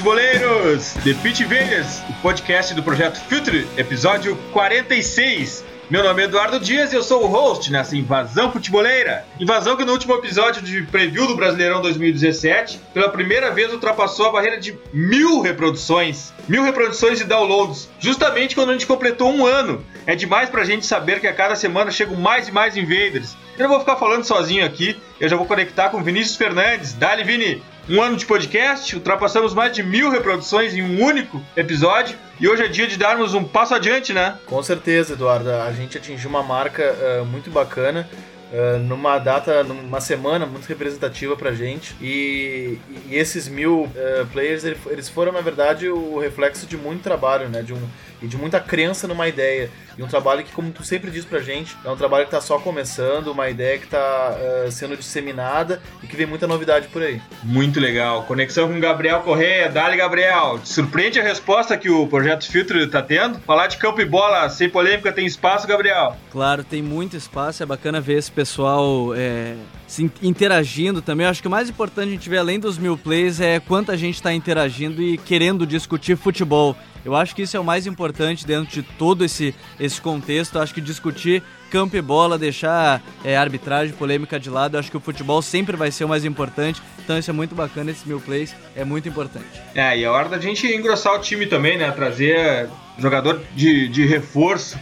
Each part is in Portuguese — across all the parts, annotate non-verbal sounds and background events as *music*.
Futeboleiros! The Pitch Invaders, o podcast do projeto Filter, episódio 46. Meu nome é Eduardo Dias e eu sou o host nessa invasão futeboleira. Invasão que no último episódio de preview do Brasileirão 2017, pela primeira vez ultrapassou a barreira de mil reproduções. Mil reproduções e downloads, justamente quando a gente completou um ano. É demais pra gente saber que a cada semana chegam mais e mais invaders. Eu não vou ficar falando sozinho aqui, eu já vou conectar com Vinícius Fernandes. Dali, Vini! Um ano de podcast, ultrapassamos mais de mil reproduções em um único episódio. E hoje é dia de darmos um passo adiante, né? Com certeza, Eduardo. A gente atingiu uma marca uh, muito bacana. Uh, numa data, numa semana muito representativa pra gente. E, e esses mil uh, players, eles foram, na verdade, o reflexo de muito trabalho, né? De um, e de muita crença numa ideia. E um trabalho que, como tu sempre diz pra gente, é um trabalho que tá só começando, uma ideia que tá uh, sendo disseminada e que vem muita novidade por aí. Muito legal. Conexão com Gabriel Correia. Dali, Gabriel. Te surpreende a resposta que o Projeto Filtro tá tendo? Falar de campo e bola sem polêmica tem espaço, Gabriel? Claro, tem muito espaço. É bacana ver esse pessoal é, se interagindo também. Eu acho que o mais importante a gente ver, além dos mil plays, é quanta gente está interagindo e querendo discutir futebol. Eu acho que isso é o mais importante dentro de todo esse, esse contexto. Eu acho que discutir campo e bola, deixar é, arbitragem, polêmica de lado, eu acho que o futebol sempre vai ser o mais importante. Então isso é muito bacana, esses mil plays é muito importante. É, e é hora da gente engrossar o time também, né? Trazer jogador de, de reforço,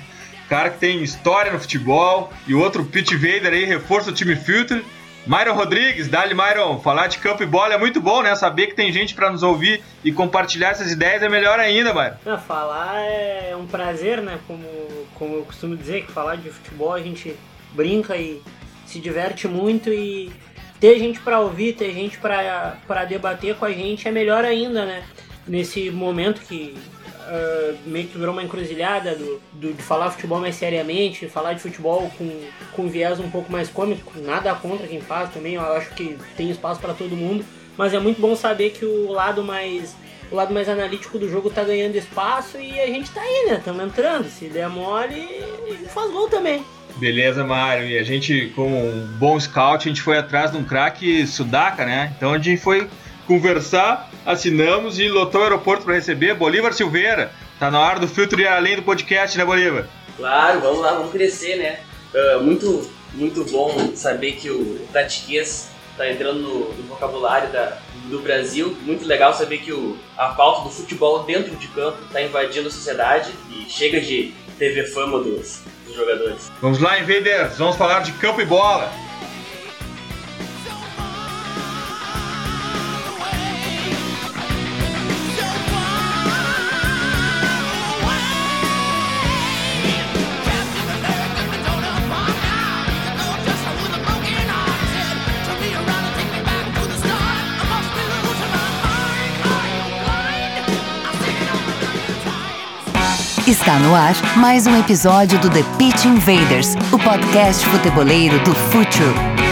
cara que tem história no futebol, e outro Pit Vader aí, reforço o time Filter. Myron Rodrigues, Dali Myron, falar de campo e bola é muito bom, né? Saber que tem gente para nos ouvir e compartilhar essas ideias é melhor ainda, Myron. Falar é um prazer, né? Como, como eu costumo dizer, que falar de futebol a gente brinca e se diverte muito e ter gente para ouvir, ter gente para debater com a gente é melhor ainda, né? Nesse momento que uh, meio que virou uma encruzilhada do, do, de falar futebol mais seriamente, falar de futebol com, com viés um pouco mais cômico, nada contra quem faz também, eu acho que tem espaço para todo mundo, mas é muito bom saber que o lado mais o lado mais analítico do jogo tá ganhando espaço e a gente tá aí, né? Estamos entrando. Se der mole, faz gol também. Beleza, Mário. E a gente, como um bom scout, a gente foi atrás de um craque sudaca, né? Então a gente foi conversar, assinamos e lotou o aeroporto para receber Bolívar Silveira. Tá na hora do filtro ir além do podcast, né, Bolívar? Claro, vamos lá, vamos crescer, né? Uh, muito, muito bom saber que o Tatiquias tá entrando no, no vocabulário da, do Brasil. Muito legal saber que o, a pauta do futebol dentro de campo está invadindo a sociedade e chega de TV fama dos, dos jogadores. Vamos lá, Invaders, vamos falar de campo e bola. Está no ar mais um episódio do The Pitch Invaders, o podcast futeboleiro do Futuro.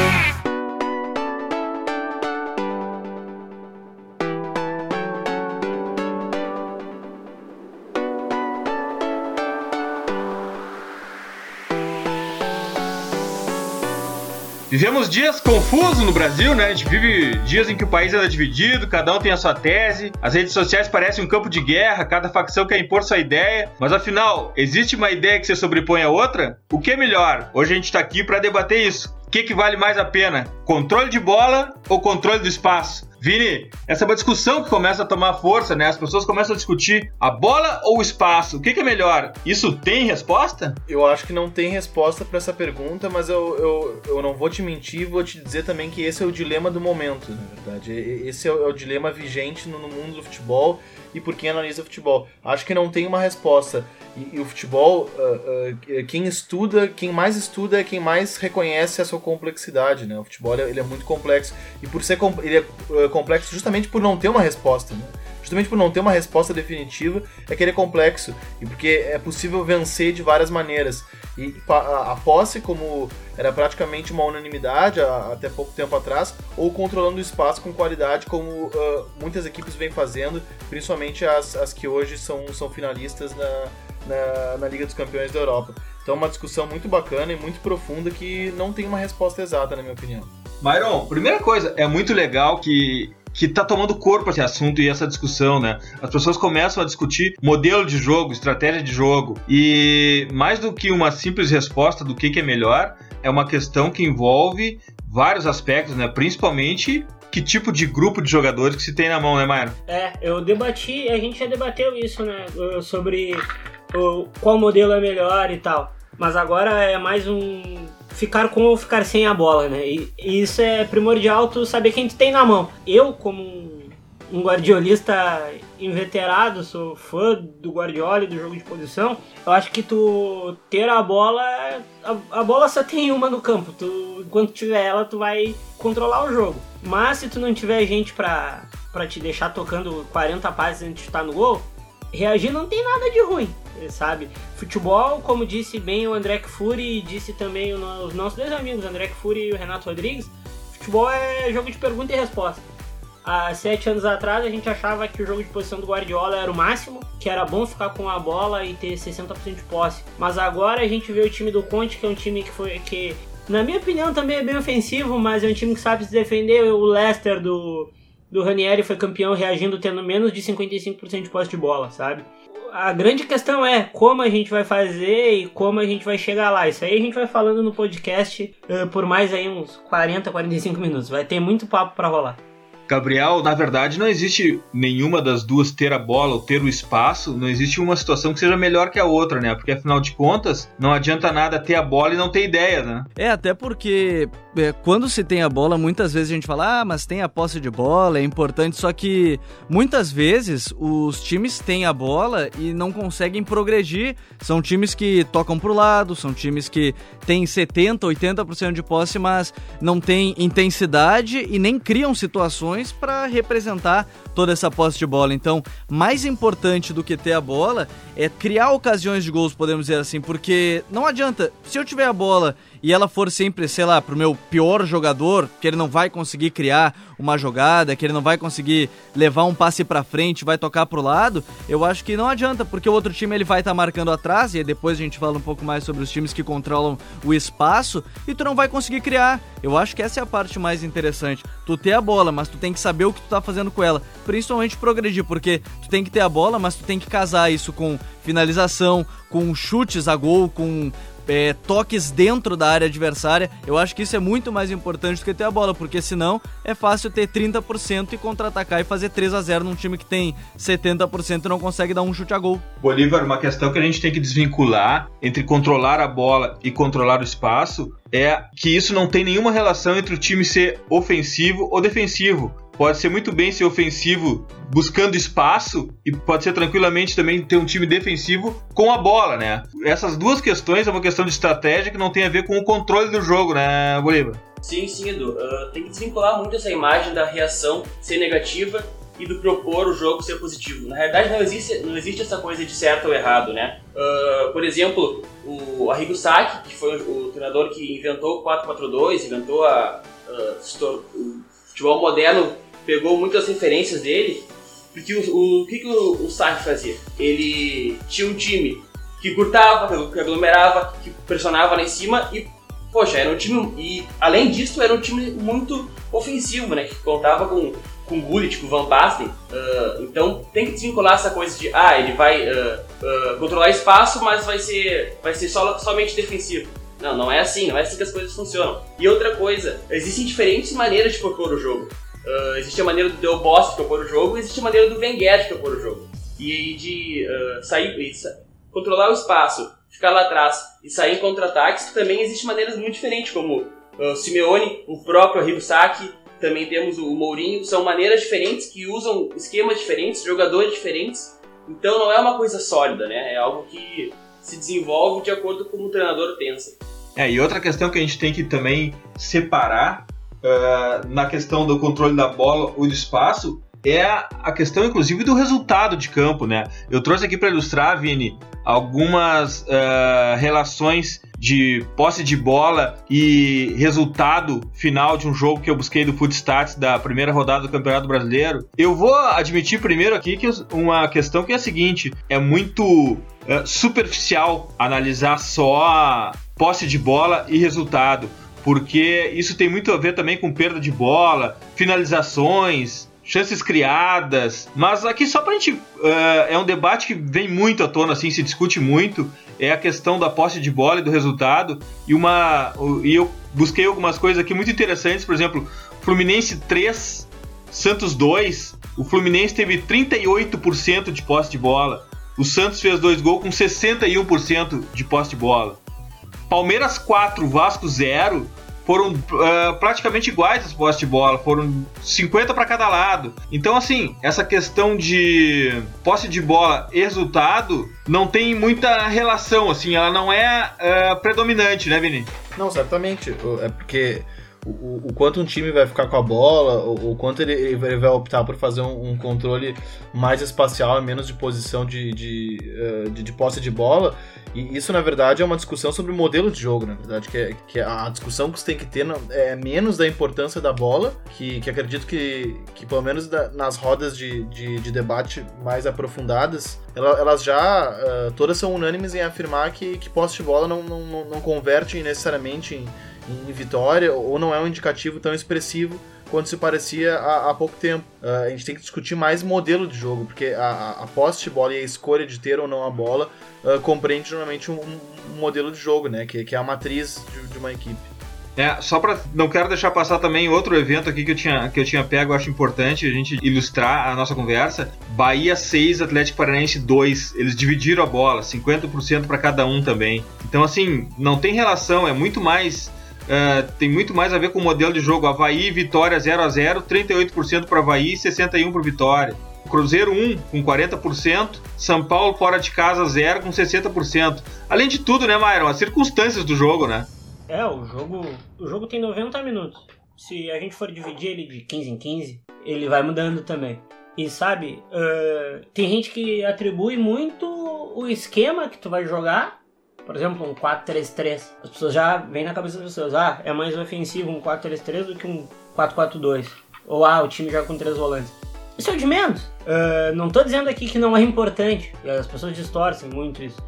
Vivemos dias confusos no Brasil, né? A gente vive dias em que o país anda dividido, cada um tem a sua tese, as redes sociais parecem um campo de guerra, cada facção quer impor sua ideia, mas afinal, existe uma ideia que se sobrepõe a outra? O que é melhor? Hoje a gente está aqui para debater isso. O que, que vale mais a pena? Controle de bola ou controle do espaço? Vini, essa é uma discussão que começa a tomar força, né? As pessoas começam a discutir a bola ou o espaço. O que, que é melhor? Isso tem resposta? Eu acho que não tem resposta para essa pergunta, mas eu, eu, eu não vou te mentir, vou te dizer também que esse é o dilema do momento, na verdade. Esse é o, é o dilema vigente no, no mundo do futebol e por quem analisa futebol. Acho que não tem uma resposta. E, e o futebol, uh, uh, quem estuda, quem mais estuda é quem mais reconhece a sua complexidade, né? O futebol ele é muito complexo e por ser ele é complexo justamente por não ter uma resposta, né? Justamente por não ter uma resposta definitiva é que ele é complexo e porque é possível vencer de várias maneiras. E a posse, como era praticamente uma unanimidade até pouco tempo atrás, ou controlando o espaço com qualidade, como uh, muitas equipes vêm fazendo, principalmente as, as que hoje são, são finalistas na, na, na Liga dos Campeões da Europa. Então, uma discussão muito bacana e muito profunda que não tem uma resposta exata, na minha opinião. Myron, primeira coisa, é muito legal que que tá tomando corpo esse assunto e essa discussão, né? As pessoas começam a discutir modelo de jogo, estratégia de jogo. E mais do que uma simples resposta do que, que é melhor, é uma questão que envolve vários aspectos, né? Principalmente que tipo de grupo de jogadores que se tem na mão, né, Maia? É, eu debati, a gente já debateu isso, né? Sobre o, qual modelo é melhor e tal. Mas agora é mais um ficar com ou ficar sem a bola, né? E, e isso é primordial tu saber quem tu tem na mão. Eu, como um, guardiolista inveterado, sou fã do Guardiola e do jogo de posição, eu acho que tu ter a bola, a, a bola só tem uma no campo. Tu, enquanto tiver ela, tu vai controlar o jogo. Mas se tu não tiver gente pra, pra te deixar tocando 40 passes antes de estar no gol, reagir não tem nada de ruim, sabe? Futebol, como disse bem o André Fury e disse também os nossos dois amigos, André Fury e o Renato Rodrigues, futebol é jogo de pergunta e resposta. Há sete anos atrás a gente achava que o jogo de posição do Guardiola era o máximo, que era bom ficar com a bola e ter 60% de posse. Mas agora a gente vê o time do Conte, que é um time que foi que na minha opinião também é bem ofensivo, mas é um time que sabe se defender. O Leicester do do Ranieri foi campeão reagindo tendo menos de 55% de posse de bola, sabe? A grande questão é como a gente vai fazer e como a gente vai chegar lá. Isso aí a gente vai falando no podcast uh, por mais aí uns 40, 45 minutos. Vai ter muito papo para rolar. Gabriel, na verdade, não existe nenhuma das duas ter a bola ou ter o espaço, não existe uma situação que seja melhor que a outra, né? Porque afinal de contas, não adianta nada ter a bola e não ter ideia, né? É, até porque é, quando se tem a bola, muitas vezes a gente fala, ah, mas tem a posse de bola, é importante, só que muitas vezes os times têm a bola e não conseguem progredir. São times que tocam pro lado, são times que têm 70, 80% de posse, mas não têm intensidade e nem criam situações para representar toda essa posse de bola. Então, mais importante do que ter a bola é criar ocasiões de gols, podemos dizer assim, porque não adianta, se eu tiver a bola e ela for sempre, sei lá, pro meu pior jogador, que ele não vai conseguir criar uma jogada, que ele não vai conseguir levar um passe para frente, vai tocar pro lado, eu acho que não adianta, porque o outro time ele vai estar tá marcando atrás e depois a gente fala um pouco mais sobre os times que controlam o espaço e tu não vai conseguir criar. Eu acho que essa é a parte mais interessante. Tu ter a bola, mas tu tem que saber o que tu tá fazendo com ela, principalmente progredir, porque tu tem que ter a bola, mas tu tem que casar isso com finalização, com chutes a gol, com é, toques dentro da área adversária. Eu acho que isso é muito mais importante do que ter a bola, porque senão é fácil ter 30% e contra-atacar e fazer 3 a 0 num time que tem 70% e não consegue dar um chute a gol. Bolívar, uma questão que a gente tem que desvincular entre controlar a bola e controlar o espaço é que isso não tem nenhuma relação entre o time ser ofensivo ou defensivo pode ser muito bem ser ofensivo buscando espaço e pode ser tranquilamente também ter um time defensivo com a bola, né? Essas duas questões é uma questão de estratégia que não tem a ver com o controle do jogo, né, Bolívar? Sim, sim, Edu. Uh, tem que desvincular muito essa imagem da reação ser negativa e do propor o jogo ser positivo. Na realidade, não existe, não existe essa coisa de certo ou errado, né? Uh, por exemplo, o Arrigo Sacchi, que foi o treinador que inventou o 4-4-2, inventou a, uh, o futebol moderno pegou muitas referências dele, porque o, o, o que, que o, o fazia? Ele tinha um time que curtava, que aglomerava, que pressionava lá em cima e, poxa, era um time. E além disso, era um time muito ofensivo, né? Que contava com, com Gullit, com Van Basten. Uh, então tem que desvincular essa coisa de, ah, ele vai uh, uh, controlar espaço, mas vai ser, vai ser só, somente defensivo. Não, não é assim, não é assim que as coisas funcionam. E outra coisa, existem diferentes maneiras de propor o jogo. Uh, existe a maneira do Del Boss propor o jogo, existe a maneira do Wenger propor o jogo. E de uh, sair, e sa controlar o espaço, ficar lá atrás e sair em contra-ataques, também existe maneiras muito diferentes, como uh, o Simeone, o próprio Arrigo também temos o Mourinho, são maneiras diferentes que usam esquemas diferentes, jogadores diferentes. Então não é uma coisa sólida, né? É algo que se desenvolve de acordo com como o treinador pensa. É, e outra questão que a gente tem que também separar uh, na questão do controle da bola ou do espaço é a questão, inclusive, do resultado de campo, né? Eu trouxe aqui para ilustrar, Vini, algumas uh, relações de posse de bola e resultado final de um jogo que eu busquei do Footstats da primeira rodada do Campeonato Brasileiro. Eu vou admitir primeiro aqui que uma questão que é a seguinte: é muito uh, superficial analisar só posse de bola e resultado porque isso tem muito a ver também com perda de bola, finalizações, chances criadas. Mas aqui só pra gente. Uh, é um debate que vem muito à tona, assim, se discute muito. É a questão da posse de bola e do resultado. E uma. E eu busquei algumas coisas aqui muito interessantes, por exemplo, Fluminense 3, Santos 2. O Fluminense teve 38% de posse de bola. O Santos fez dois gols com 61% de posse de bola. Palmeiras 4, Vasco 0 foram uh, praticamente iguais as postes de bola, foram 50 para cada lado. Então, assim, essa questão de posse de bola e resultado não tem muita relação, assim, ela não é uh, predominante, né, Vini? Não, certamente. É porque o, o, quanto um time vai ficar com a bola, o, o quanto ele, ele, vai optar por fazer um, um, controle mais espacial e menos de posição de, de, uh, de, de, posse de bola. E isso, na verdade, é uma discussão sobre o modelo de jogo, na verdade, que, é, que é a discussão que você tem que ter é menos da importância da bola, que, que acredito que, que pelo menos da, nas rodas de, de, de, debate mais aprofundadas, elas já uh, todas são unânimes em afirmar que, que posse de bola não, não, não converte necessariamente em em vitória, ou não é um indicativo tão expressivo quanto se parecia há, há pouco tempo. Uh, a gente tem que discutir mais modelo de jogo, porque a, a posse de bola e a escolha de ter ou não a bola uh, compreende normalmente um, um, modelo de jogo, né? Que, que é a matriz de, de uma equipe. É, só para não quero deixar passar também outro evento aqui que eu tinha que eu tinha pego, acho importante a gente ilustrar a nossa conversa. Bahia 6, Atlético Paranaense 2. Eles dividiram a bola, 50% para cada um também. Então assim, não tem relação, é muito mais Uh, tem muito mais a ver com o modelo de jogo. Havaí, Vitória 0 a 0 38% para Havaí e 61% para Vitória. Cruzeiro 1 com 40%, São Paulo fora de casa 0 com 60%. Além de tudo, né, Myron? As circunstâncias do jogo, né? É, o jogo, o jogo tem 90 minutos. Se a gente for dividir ele de 15 em 15, ele vai mudando também. E sabe, uh, tem gente que atribui muito o esquema que tu vai jogar por exemplo, um 4-3-3. As pessoas já vêm na cabeça das pessoas, ah, é mais ofensivo um 4-3-3 do que um 4-4-2. Ou ah, o time joga com três volantes. Isso é o de menos. Uh, não tô dizendo aqui que não é importante. As pessoas distorcem muito isso.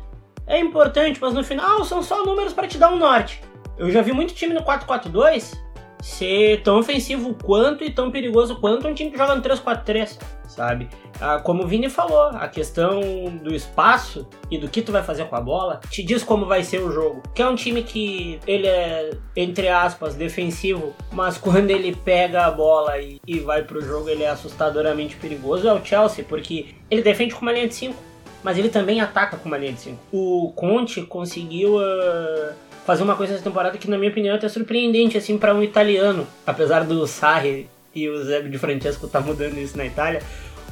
É importante, mas no final são só números para te dar um norte. Eu já vi muito time no 4-4-2 ser tão ofensivo quanto e tão perigoso quanto um time que joga no 3-4-3, sabe? Ah, como o Vini falou, a questão do espaço e do que tu vai fazer com a bola te diz como vai ser o jogo. Que é um time que ele é, entre aspas, defensivo, mas *laughs* quando ele pega a bola e, e vai pro jogo ele é assustadoramente perigoso, é o Chelsea, porque ele defende com uma linha de 5, mas ele também ataca com uma linha de 5. O Conte conseguiu... Uh, fazer uma coisa essa temporada que, na minha opinião, é até surpreendente, assim, para um italiano. Apesar do Sarri e o Zé de Francesco tá mudando isso na Itália,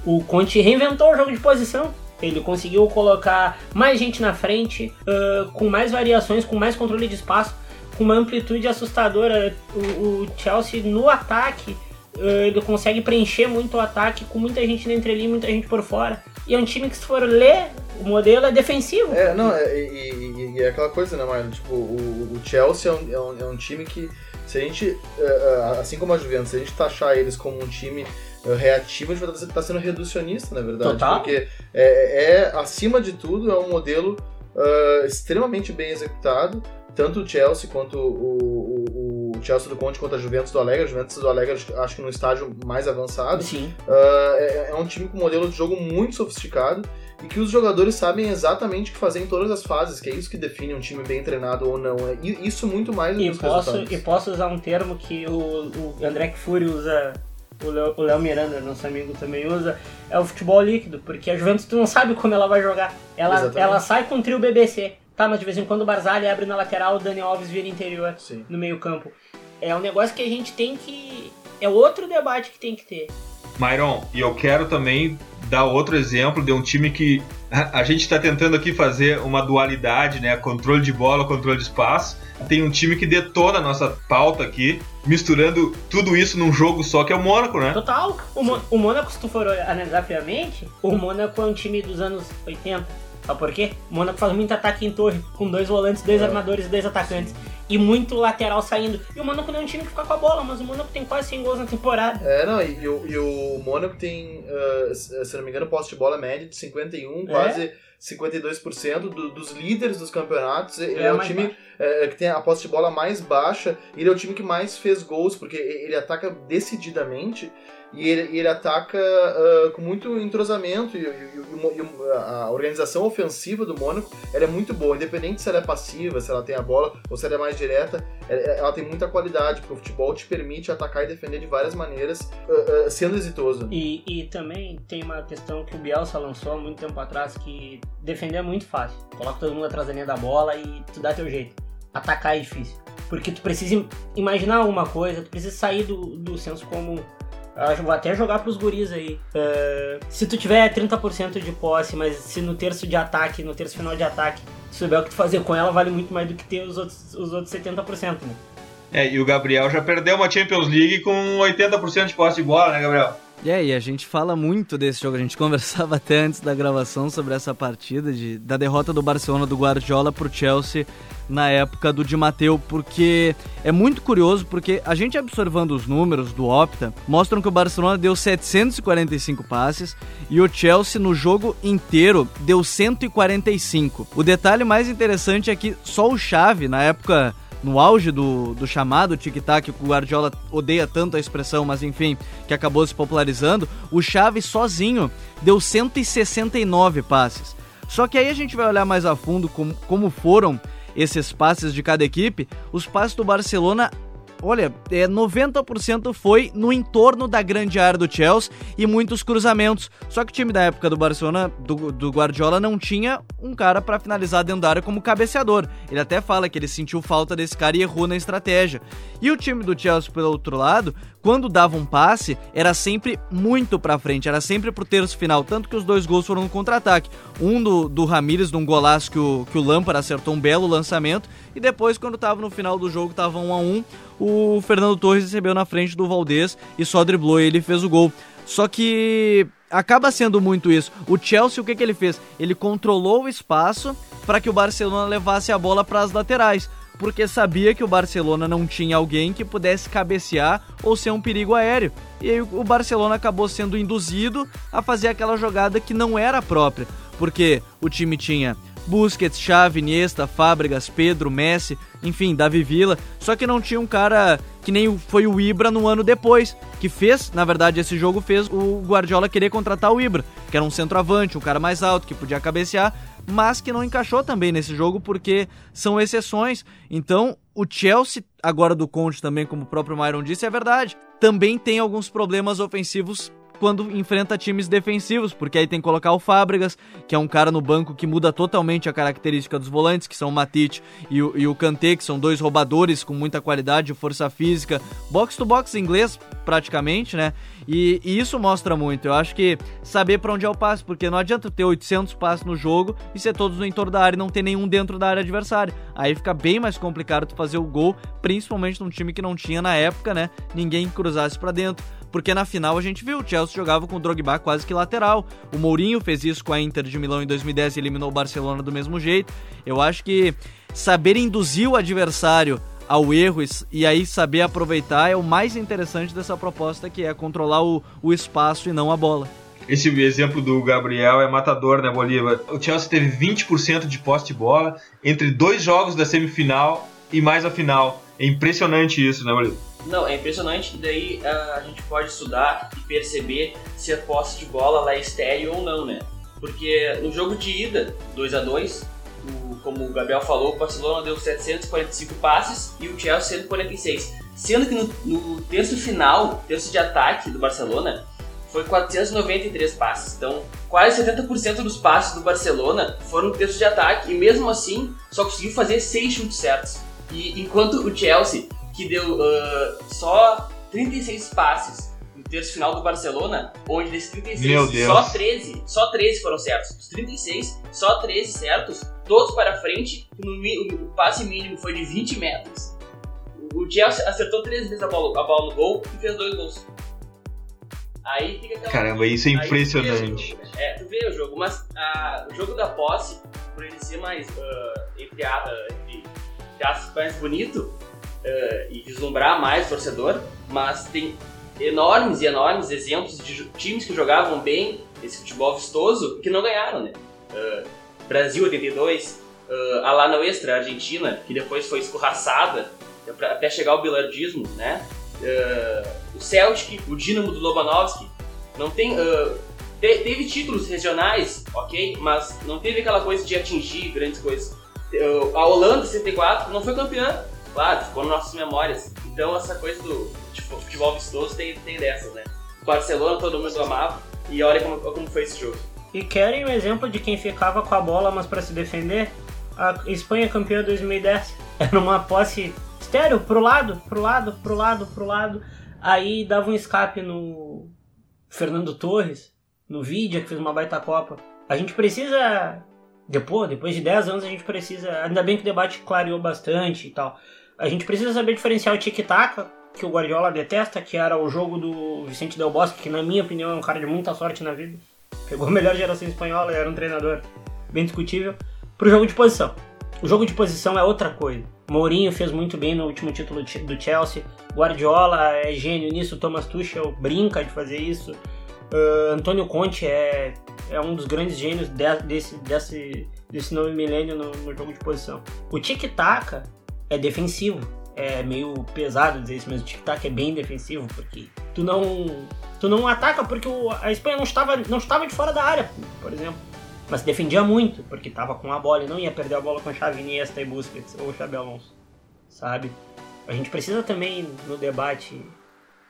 o Conte reinventou o jogo de posição. Ele conseguiu colocar mais gente na frente, uh, com mais variações, com mais controle de espaço, com uma amplitude assustadora. O, o Chelsea no ataque, uh, ele consegue preencher muito o ataque, com muita gente na entrelinha, muita gente por fora. E é um time que, se for ler, o modelo é defensivo. É, não, é, e, e, e é aquela coisa, né, Marlon? Tipo, o, o Chelsea é um, é um, é um time que, se a gente, é, é, assim como a Juventus, se a gente taxar eles como um time reativo, a gente vai estar tá sendo reducionista, na verdade. Total. Porque, é, é, acima de tudo, é um modelo uh, extremamente bem executado. Tanto o Chelsea quanto o, o, o Chelsea do Conte quanto a Juventus do Alegre. A Juventus do Alegre acho que no estágio mais avançado. Sim. Uh, é, é um time com um modelo de jogo muito sofisticado e que os jogadores sabem exatamente o que fazer em todas as fases, que é isso que define um time bem treinado ou não. É isso muito mais do que os posso, resultados. E posso usar um termo que o, o André Fury usa, o Léo Miranda, nosso amigo, também usa, é o futebol líquido, porque a Juventus tu não sabe como ela vai jogar. Ela, ela sai com o trio BBC. Tá, mas de vez em quando o Barzali abre na lateral, o Dani Alves vira interior Sim. no meio campo. É um negócio que a gente tem que... É outro debate que tem que ter. Myron, e eu quero também dar outro exemplo de um time que a gente está tentando aqui fazer uma dualidade, né? Controle de bola, controle de espaço. Tem um time que detona a nossa pauta aqui, misturando tudo isso num jogo só, que é o Mônaco, né? Total. O, Mo o Mônaco, se tu for analisar friamente, o Mônaco é um time dos anos 80. Sabe por quê? O Mônaco faz muito ataque em torre, com dois volantes, dois é. armadores e dois atacantes. Sim e muito lateral saindo. E o Mônaco não é um time que fica com a bola, mas o Mônaco tem quase 100 gols na temporada. É, não, e, e, o, e o Mônaco tem, uh, se não me engano, posse de bola média de 51, é? quase 52% do, dos líderes dos campeonatos. Ele é, é o time é, que tem a posse de bola mais baixa, ele é o time que mais fez gols, porque ele ataca decididamente. E ele, ele ataca uh, com muito entrosamento e, e, e, e, a organização ofensiva do Mônaco ela é muito boa, independente se ela é passiva, se ela tem a bola ou se ela é mais direta, ela, ela tem muita qualidade, porque o futebol te permite atacar e defender de várias maneiras, uh, uh, sendo exitoso. E, e também tem uma questão que o Bielsa lançou há muito tempo atrás, que defender é muito fácil. Coloca todo mundo atrás da linha da bola e tu dá teu jeito. Atacar é difícil. Porque tu precisa imaginar alguma coisa, tu precisa sair do, do senso comum. Eu vou até jogar pros guris aí. Uh, se tu tiver 30% de posse, mas se no terço de ataque, no terço final de ataque, tu souber o que tu fazer com ela, vale muito mais do que ter os outros, os outros 70%, né? É, e o Gabriel já perdeu uma Champions League com 80% de posse de bola, né, Gabriel? É, e a gente fala muito desse jogo. A gente *laughs* conversava até antes da gravação sobre essa partida, de, da derrota do Barcelona do Guardiola pro Chelsea na época do Di Matteo, porque é muito curioso, porque a gente observando os números do Opta, mostram que o Barcelona deu 745 passes e o Chelsea no jogo inteiro deu 145. O detalhe mais interessante é que só o Xavi, na época no auge do, do chamado tic-tac, o Guardiola odeia tanto a expressão, mas enfim, que acabou se popularizando, o Xavi sozinho deu 169 passes. Só que aí a gente vai olhar mais a fundo como, como foram esses passes de cada equipe. Os passes do Barcelona olha, é, 90% foi no entorno da grande área do Chelsea e muitos cruzamentos. Só que o time da época do Barcelona, do, do Guardiola, não tinha um cara para finalizar dentro da área como cabeceador. Ele até fala que ele sentiu falta desse cara e errou na estratégia. E o time do Chelsea, pelo outro lado, quando dava um passe, era sempre muito pra frente, era sempre pro terço final, tanto que os dois gols foram no contra-ataque. Um do, do Ramires, num golaço que o, que o Lampard acertou um belo lançamento, e depois, quando tava no final do jogo, tava 1 a 1 o Fernando Torres recebeu na frente do Valdez e só driblou e ele fez o gol. Só que acaba sendo muito isso. O Chelsea, o que, que ele fez? Ele controlou o espaço para que o Barcelona levasse a bola para as laterais porque sabia que o Barcelona não tinha alguém que pudesse cabecear ou ser um perigo aéreo. E aí o Barcelona acabou sendo induzido a fazer aquela jogada que não era própria, porque o time tinha Busquets, Xavi, Iniesta, Fábregas, Pedro, Messi, enfim, Davi Villa, só que não tinha um cara que nem foi o Ibra no ano depois, que fez, na verdade, esse jogo fez o Guardiola querer contratar o Ibra, que era um centroavante, um cara mais alto, que podia cabecear, mas que não encaixou também nesse jogo porque são exceções. Então, o Chelsea, agora do Conte também, como o próprio Myron disse, é verdade. Também tem alguns problemas ofensivos quando enfrenta times defensivos, porque aí tem que colocar o Fábregas, que é um cara no banco que muda totalmente a característica dos volantes, que são o Matite e o, e o Kanté, que são dois roubadores com muita qualidade, força física, box to box inglês praticamente, né? E, e, isso mostra muito. Eu acho que saber para onde é o passe, porque não adianta ter 800 passes no jogo e ser todos no entorno da área e não ter nenhum dentro da área adversária. Aí fica bem mais complicado tu fazer o gol, principalmente num time que não tinha na época, né? Ninguém cruzasse para dentro porque na final a gente viu, o Chelsea jogava com o Drogba quase que lateral. O Mourinho fez isso com a Inter de Milão em 2010 e eliminou o Barcelona do mesmo jeito. Eu acho que saber induzir o adversário ao erro e aí saber aproveitar é o mais interessante dessa proposta, que é controlar o, o espaço e não a bola. Esse exemplo do Gabriel é matador, né, Bolívar? O Chelsea teve 20% de posse de bola entre dois jogos da semifinal e mais a final. É impressionante isso, né, Bolívar? Não, é impressionante que daí a gente pode estudar e perceber se a posse de bola lá é estéreo ou não, né? Porque no jogo de ida, 2 a 2 como o Gabriel falou, o Barcelona deu 745 passes e o Chelsea 146. Sendo que no, no terço final, terço de ataque do Barcelona, foi 493 passes. Então, quase 70% dos passes do Barcelona foram no terço de ataque e mesmo assim só conseguiu fazer 6 chutes certos. E enquanto o Chelsea que deu uh, só 36 passes no terço final do Barcelona, onde desses 36, só 13, só 13 foram certos. Dos 36, só 13 certos, todos para frente, no, o passe mínimo foi de 20 metros. O Chelsea acertou 13 vezes a bola, a bola no gol e fez dois gols. Aí fica aquela... Caramba, isso é impressionante. Tu é, tu vê o jogo, mas a, o jogo da posse, por ele ser mais, uh, entre, uh, entre, entre mais bonito, uh, e vislumbrar mais o torcedor, mas tem enormes e enormes exemplos de times que jogavam bem esse futebol vistoso que não ganharam, né? Uh, Brasil 82, uh, a lá no Extra, Argentina, que depois foi escorraçada até chegar ao bilardismo, né? Uh, o Celtic, o Dinamo do Lobanovski, não tem. Uh, te, teve títulos regionais, ok, mas não teve aquela coisa de atingir grandes coisas. Uh, a Holanda, 64, não foi campeã, claro, ficou nas nossas memórias. Então, essa coisa do tipo, futebol vistoso tem, tem dessas, né? O Barcelona todo mundo amava, e olha como, como foi esse jogo. E querem um exemplo de quem ficava com a bola, mas para se defender? A Espanha campeã 2010 *laughs* era uma posse estéreo pro lado, pro lado, pro lado, pro lado. Aí dava um escape no Fernando Torres, no Vidia, que fez uma baita Copa. A gente precisa. Depois, depois de 10 anos, a gente precisa. Ainda bem que o debate clareou bastante e tal. A gente precisa saber diferenciar o tic-tac, que o Guardiola detesta, que era o jogo do Vicente Del Bosque, que na minha opinião é um cara de muita sorte na vida. Pegou a melhor geração espanhola era um treinador bem discutível. Pro jogo de posição. O jogo de posição é outra coisa. Mourinho fez muito bem no último título do Chelsea. Guardiola é gênio nisso. Thomas Tuchel brinca de fazer isso. Uh, Antônio Conte é, é um dos grandes gênios de, desse, desse, desse novo milênio no, no jogo de posição. O tic-tac é defensivo. É meio pesado dizer isso, mas o tic-tac é bem defensivo, porque tu não, tu não ataca porque o, a Espanha não estava, não estava de fora da área, por exemplo. Mas defendia muito, porque estava com a bola e não ia perder a bola com a Xavi, Iniesta e Busquets ou Xabi Alonso, sabe? A gente precisa também, no debate,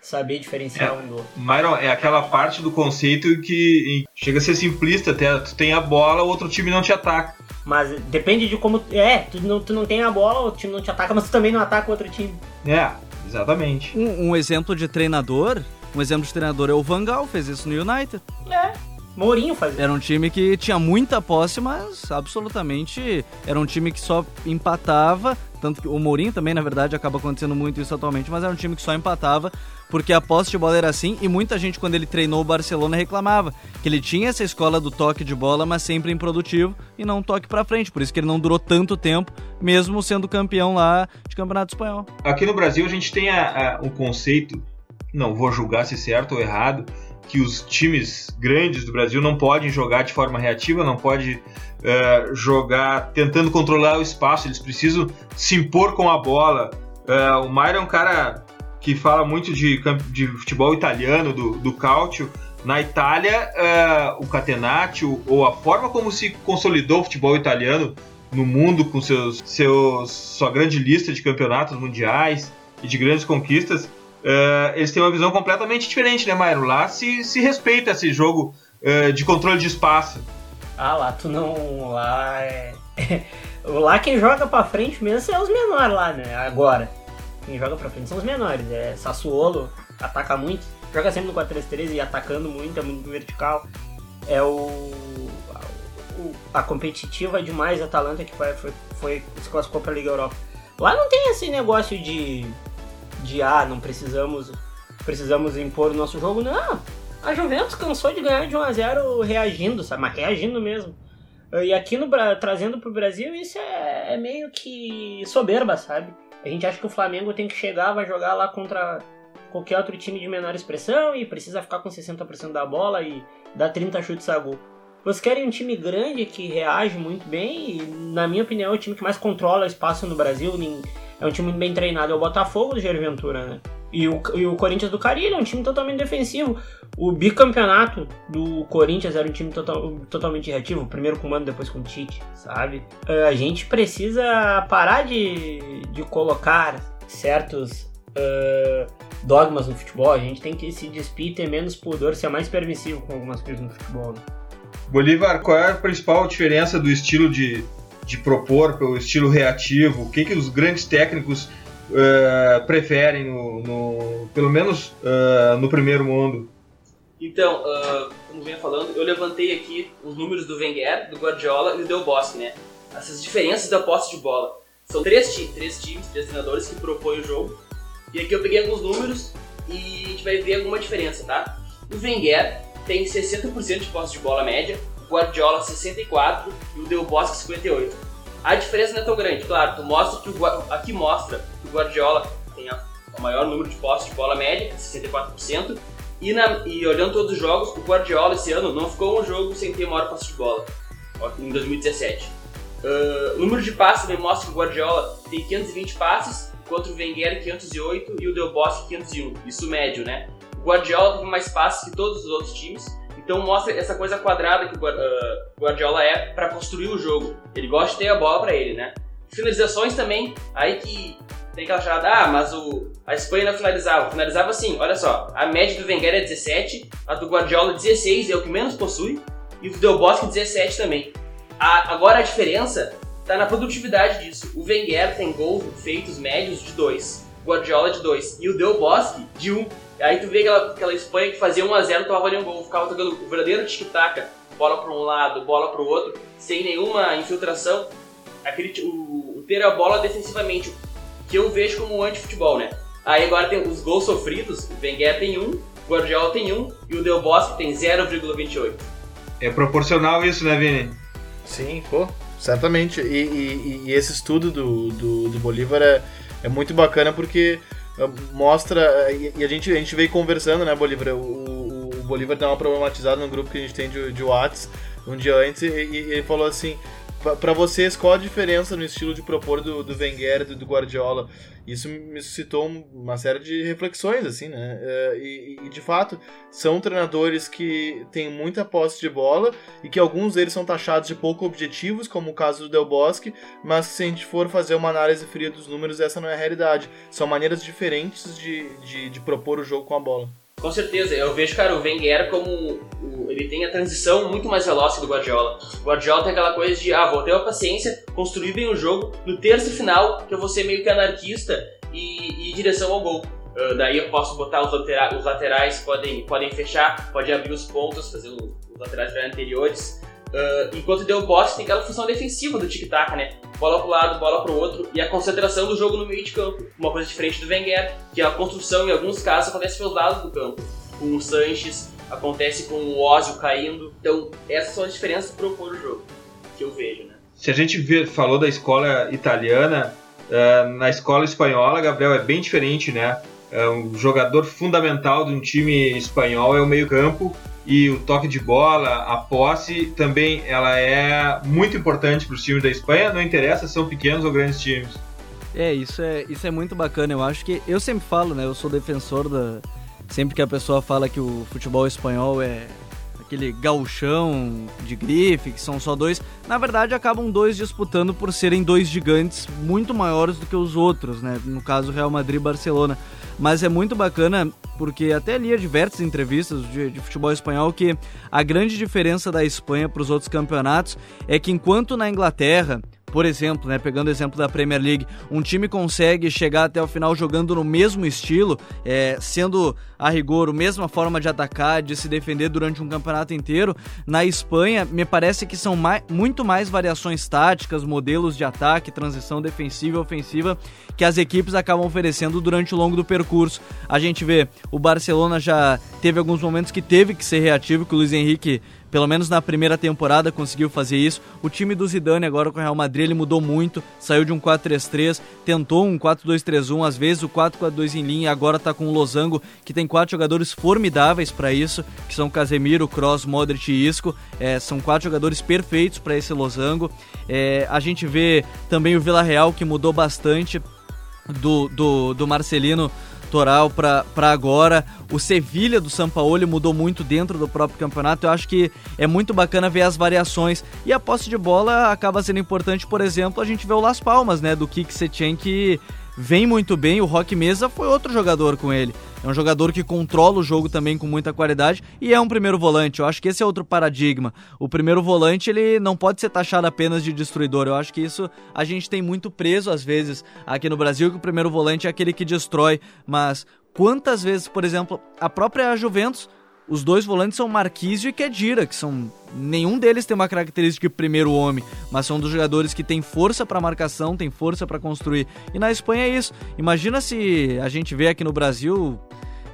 saber diferenciar é, um do outro. Myron, é aquela parte do conceito que chega a ser simplista até. Tu tem a bola, o outro time não te ataca. Mas depende de como. É, tu não, tu não tem a bola, o time não te ataca, mas tu também não ataca o outro time. É, exatamente. Um, um exemplo de treinador. Um exemplo de treinador é o Vangal, fez isso no United. É. Mourinho fazia. Era um time que tinha muita posse, mas absolutamente era um time que só empatava. Tanto que o Mourinho também, na verdade, acaba acontecendo muito isso atualmente, mas era um time que só empatava porque a posse de bola era assim. E muita gente, quando ele treinou o Barcelona, reclamava que ele tinha essa escola do toque de bola, mas sempre improdutivo e não toque para frente. Por isso que ele não durou tanto tempo, mesmo sendo campeão lá de Campeonato Espanhol. Aqui no Brasil, a gente tem a, a, um conceito, não vou julgar se é certo ou errado que os times grandes do Brasil não podem jogar de forma reativa, não pode uh, jogar tentando controlar o espaço, eles precisam se impor com a bola. Uh, o Mairo é um cara que fala muito de, de futebol italiano, do, do. Na Itália, uh, o Catenaccio, ou a forma como se consolidou o futebol italiano no mundo, com seus, seus, sua grande lista de campeonatos mundiais e de grandes conquistas, eles têm uma visão completamente diferente, né, Mairo? Lá se, se respeita esse jogo de controle de espaço. Ah, lá tu não. Lá é. lá quem joga pra frente mesmo são os menores lá, né? Agora. Quem joga pra frente são os menores. É Sassuolo, ataca muito. Joga sempre no 4-3-3 e atacando muito, é muito vertical. É o. A, a competitiva demais Atalanta que foi, foi, foi, se classificou pra Liga Europa. Lá não tem esse negócio de de ah, não precisamos precisamos impor o nosso jogo. Não, a Juventus cansou de ganhar de 1 a 0 reagindo, sabe? Mas reagindo mesmo. E aqui no trazendo pro Brasil isso é, é, meio que soberba, sabe? A gente acha que o Flamengo tem que chegar, vai jogar lá contra qualquer outro time de menor expressão e precisa ficar com 60% da bola e dar 30 chutes a gol. Vocês querem um time grande que reage muito bem e, na minha opinião, é o time que mais controla o espaço no Brasil é um time muito bem treinado, é o Botafogo do Jair Ventura, né? E o, e o Corinthians do Carilho é um time totalmente defensivo. O bicampeonato do Corinthians era um time total, totalmente reativo, primeiro com o Mano, depois com o Tite, sabe? Uh, a gente precisa parar de, de colocar certos uh, dogmas no futebol, a gente tem que se despir, ter menos pudor, ser mais permissivo com algumas coisas no futebol. Né? Bolívar, qual é a principal diferença do estilo de de propor pelo estilo reativo? O que, que os grandes técnicos uh, preferem, no, no, pelo menos uh, no primeiro mundo? Então, uh, como vinha falando, eu levantei aqui os números do Wenger, do Guardiola e do Del Bosque, né? Essas diferenças da posse de bola. São três, três times, três treinadores que propõem o jogo. E aqui eu peguei alguns números e a gente vai ver alguma diferença, tá? O Wenger tem 60% de posse de bola média, Guardiola 64 e o Del Bosque 58. A diferença não é tão grande, claro, tu mostra que o, aqui mostra que o Guardiola tem a, o maior número de posses de bola média, 64%, e, na, e olhando todos os jogos, o Guardiola esse ano não ficou um jogo sem ter maior posse de bola, em 2017. Uh, o número de passes também mostra que o Guardiola tem 520 passes contra o Wenger 508 e o Del Bosque 501. Isso médio, né? O Guardiola teve mais passes que todos os outros times. Então mostra essa coisa quadrada que o Guardiola é para construir o jogo. Ele gosta de ter a bola para ele, né? Finalizações também, aí que tem aquela charada, ah, mas o, a Espanha não finalizava. Finalizava assim, olha só, a média do Wenger é 17, a do Guardiola 16, é o que menos possui, e o do Del Bosque 17 também. A, agora a diferença está na produtividade disso. O Wenger tem gols feitos médios de 2, Guardiola de 2, e o Del Bosque de 1. Um. Aí tu vê aquela, aquela Espanha que fazia 1x0, tomava ali um gol, ficava tocando o verdadeiro tic-tac, bola para um lado, bola para o outro, sem nenhuma infiltração. Aquele, o, o ter a bola defensivamente, que eu vejo como um anti-futebol, né? Aí agora tem os gols sofridos, o Wenger tem um, o Guardiola tem um e o Del Bosque tem 0,28. É proporcional isso, né, Vini? Sim, pô, certamente. E, e, e esse estudo do, do, do Bolívar é, é muito bacana porque ah, mostra, e a gente, a gente veio conversando, né, Bolívar? O, o, o Bolívar dá uma problematizada no grupo que a gente tem de, de Whats um dia antes e, e ele falou assim: para vocês, qual a diferença no estilo de propor do, do Wenger e do, do Guardiola? Isso me suscitou uma série de reflexões, assim, né? É, e, e, de fato, são treinadores que têm muita posse de bola e que alguns deles são taxados de pouco objetivos, como o caso do Del Bosque, mas se a gente for fazer uma análise fria dos números, essa não é a realidade. São maneiras diferentes de, de, de propor o jogo com a bola. Com certeza, eu vejo, cara, o Wenger como ele tem a transição muito mais veloz que do Guardiola. O Guardiola tem aquela coisa de, ah, vou ter uma paciência, construir bem o jogo, no terço final, que eu vou ser meio que anarquista e, e direção ao gol. Uh, daí eu posso botar os, latera os laterais, podem, podem fechar, pode abrir os pontos, fazer os laterais anteriores. Uh, enquanto deu o tem aquela função defensiva do tic-tac, né? Bola pro lado, bola pro outro, e a concentração do jogo no meio de campo. Uma coisa diferente do Wenger, que a construção, em alguns casos, acontece pelos lados do campo. Com o Sanches, acontece com o Ozio caindo. Então, essas são as diferenças propor o jogo, que eu vejo, né? Se a gente falou da escola italiana, uh, na escola espanhola, Gabriel, é bem diferente, né? Uh, um jogador fundamental de um time espanhol é o meio-campo e o toque de bola, a posse também ela é muito importante para os times da Espanha, não interessa se são pequenos ou grandes times. É, isso é, isso é muito bacana. Eu acho que eu sempre falo, né? Eu sou defensor da sempre que a pessoa fala que o futebol espanhol é aquele gauchão de grife, que são só dois, na verdade acabam dois disputando por serem dois gigantes muito maiores do que os outros, né? No caso Real Madrid e Barcelona. Mas é muito bacana porque até lia diversas entrevistas de, de, futebol espanhol que a grande diferença da Espanha para os outros campeonatos é que enquanto na Inglaterra por exemplo, né, pegando o exemplo da Premier League, um time consegue chegar até o final jogando no mesmo estilo, é, sendo a rigor a mesma forma de atacar, de se defender durante um campeonato inteiro. Na Espanha, me parece que são mais, muito mais variações táticas, modelos de ataque, transição defensiva e ofensiva que as equipes acabam oferecendo durante o longo do percurso. A gente vê, o Barcelona já teve alguns momentos que teve que ser reativo, que o Luiz Henrique pelo menos na primeira temporada conseguiu fazer isso. O time do Zidane agora com o Real Madrid ele mudou muito, saiu de um 4-3-3, tentou um 4-2-3-1, às vezes o 4-4-2 em linha, agora tá com o Losango, que tem quatro jogadores formidáveis para isso, que são Casemiro, Kroos, Modric e Isco. É, são quatro jogadores perfeitos para esse Losango. É, a gente vê também o Vila Real que mudou bastante do, do, do Marcelino Toral para agora. O Sevilha do São Paulo mudou muito dentro do próprio campeonato. Eu acho que é muito bacana ver as variações. E a posse de bola acaba sendo importante, por exemplo, a gente vê o Las Palmas, né, do Kik Setien que vem muito bem. O Rock Mesa foi outro jogador com ele. É um jogador que controla o jogo também com muita qualidade e é um primeiro volante. Eu acho que esse é outro paradigma. O primeiro volante ele não pode ser taxado apenas de destruidor. Eu acho que isso a gente tem muito preso às vezes aqui no Brasil que o primeiro volante é aquele que destrói, mas quantas vezes, por exemplo, a própria Juventus os dois volantes são Marquísio e Kedira, que são nenhum deles tem uma característica de primeiro homem, mas são dos jogadores que têm força para marcação, têm força para construir. E na Espanha é isso. Imagina se a gente vê aqui no Brasil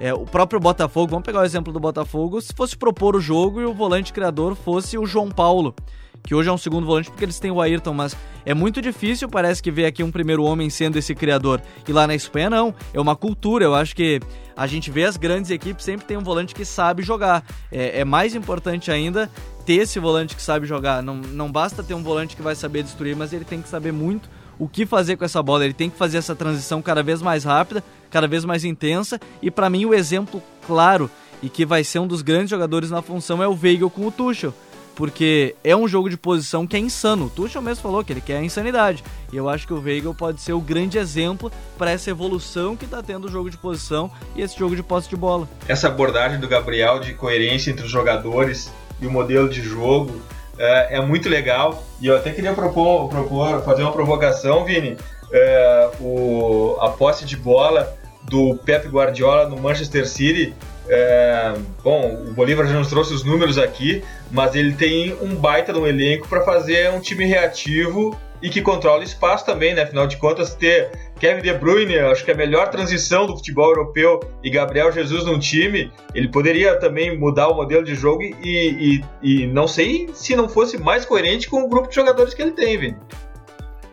é, o próprio Botafogo, vamos pegar o exemplo do Botafogo, se fosse propor o jogo e o volante criador fosse o João Paulo que hoje é um segundo volante porque eles têm o Ayrton, mas é muito difícil, parece que ver aqui um primeiro homem sendo esse criador. E lá na Espanha não, é uma cultura, eu acho que a gente vê as grandes equipes sempre tem um volante que sabe jogar. É, é mais importante ainda ter esse volante que sabe jogar. Não, não basta ter um volante que vai saber destruir, mas ele tem que saber muito o que fazer com essa bola. Ele tem que fazer essa transição cada vez mais rápida, cada vez mais intensa. E para mim o exemplo claro e que vai ser um dos grandes jogadores na função é o Weigl com o Tuchel porque é um jogo de posição que é insano. O Tuchel mesmo falou que ele quer a insanidade. E eu acho que o Weigl pode ser o grande exemplo para essa evolução que está tendo o jogo de posição e esse jogo de posse de bola. Essa abordagem do Gabriel de coerência entre os jogadores e o modelo de jogo é, é muito legal. E eu até queria propor, propor fazer uma provocação, Vini. É, o, a posse de bola do Pep Guardiola no Manchester City é, bom, o Bolívar já nos trouxe os números aqui, mas ele tem um baita de um elenco para fazer um time reativo e que controla espaço também, né? Afinal de contas, ter Kevin De Bruyne, acho que é a melhor transição do futebol europeu, e Gabriel Jesus num time, ele poderia também mudar o modelo de jogo e, e, e não sei se não fosse mais coerente com o grupo de jogadores que ele tem, Vini.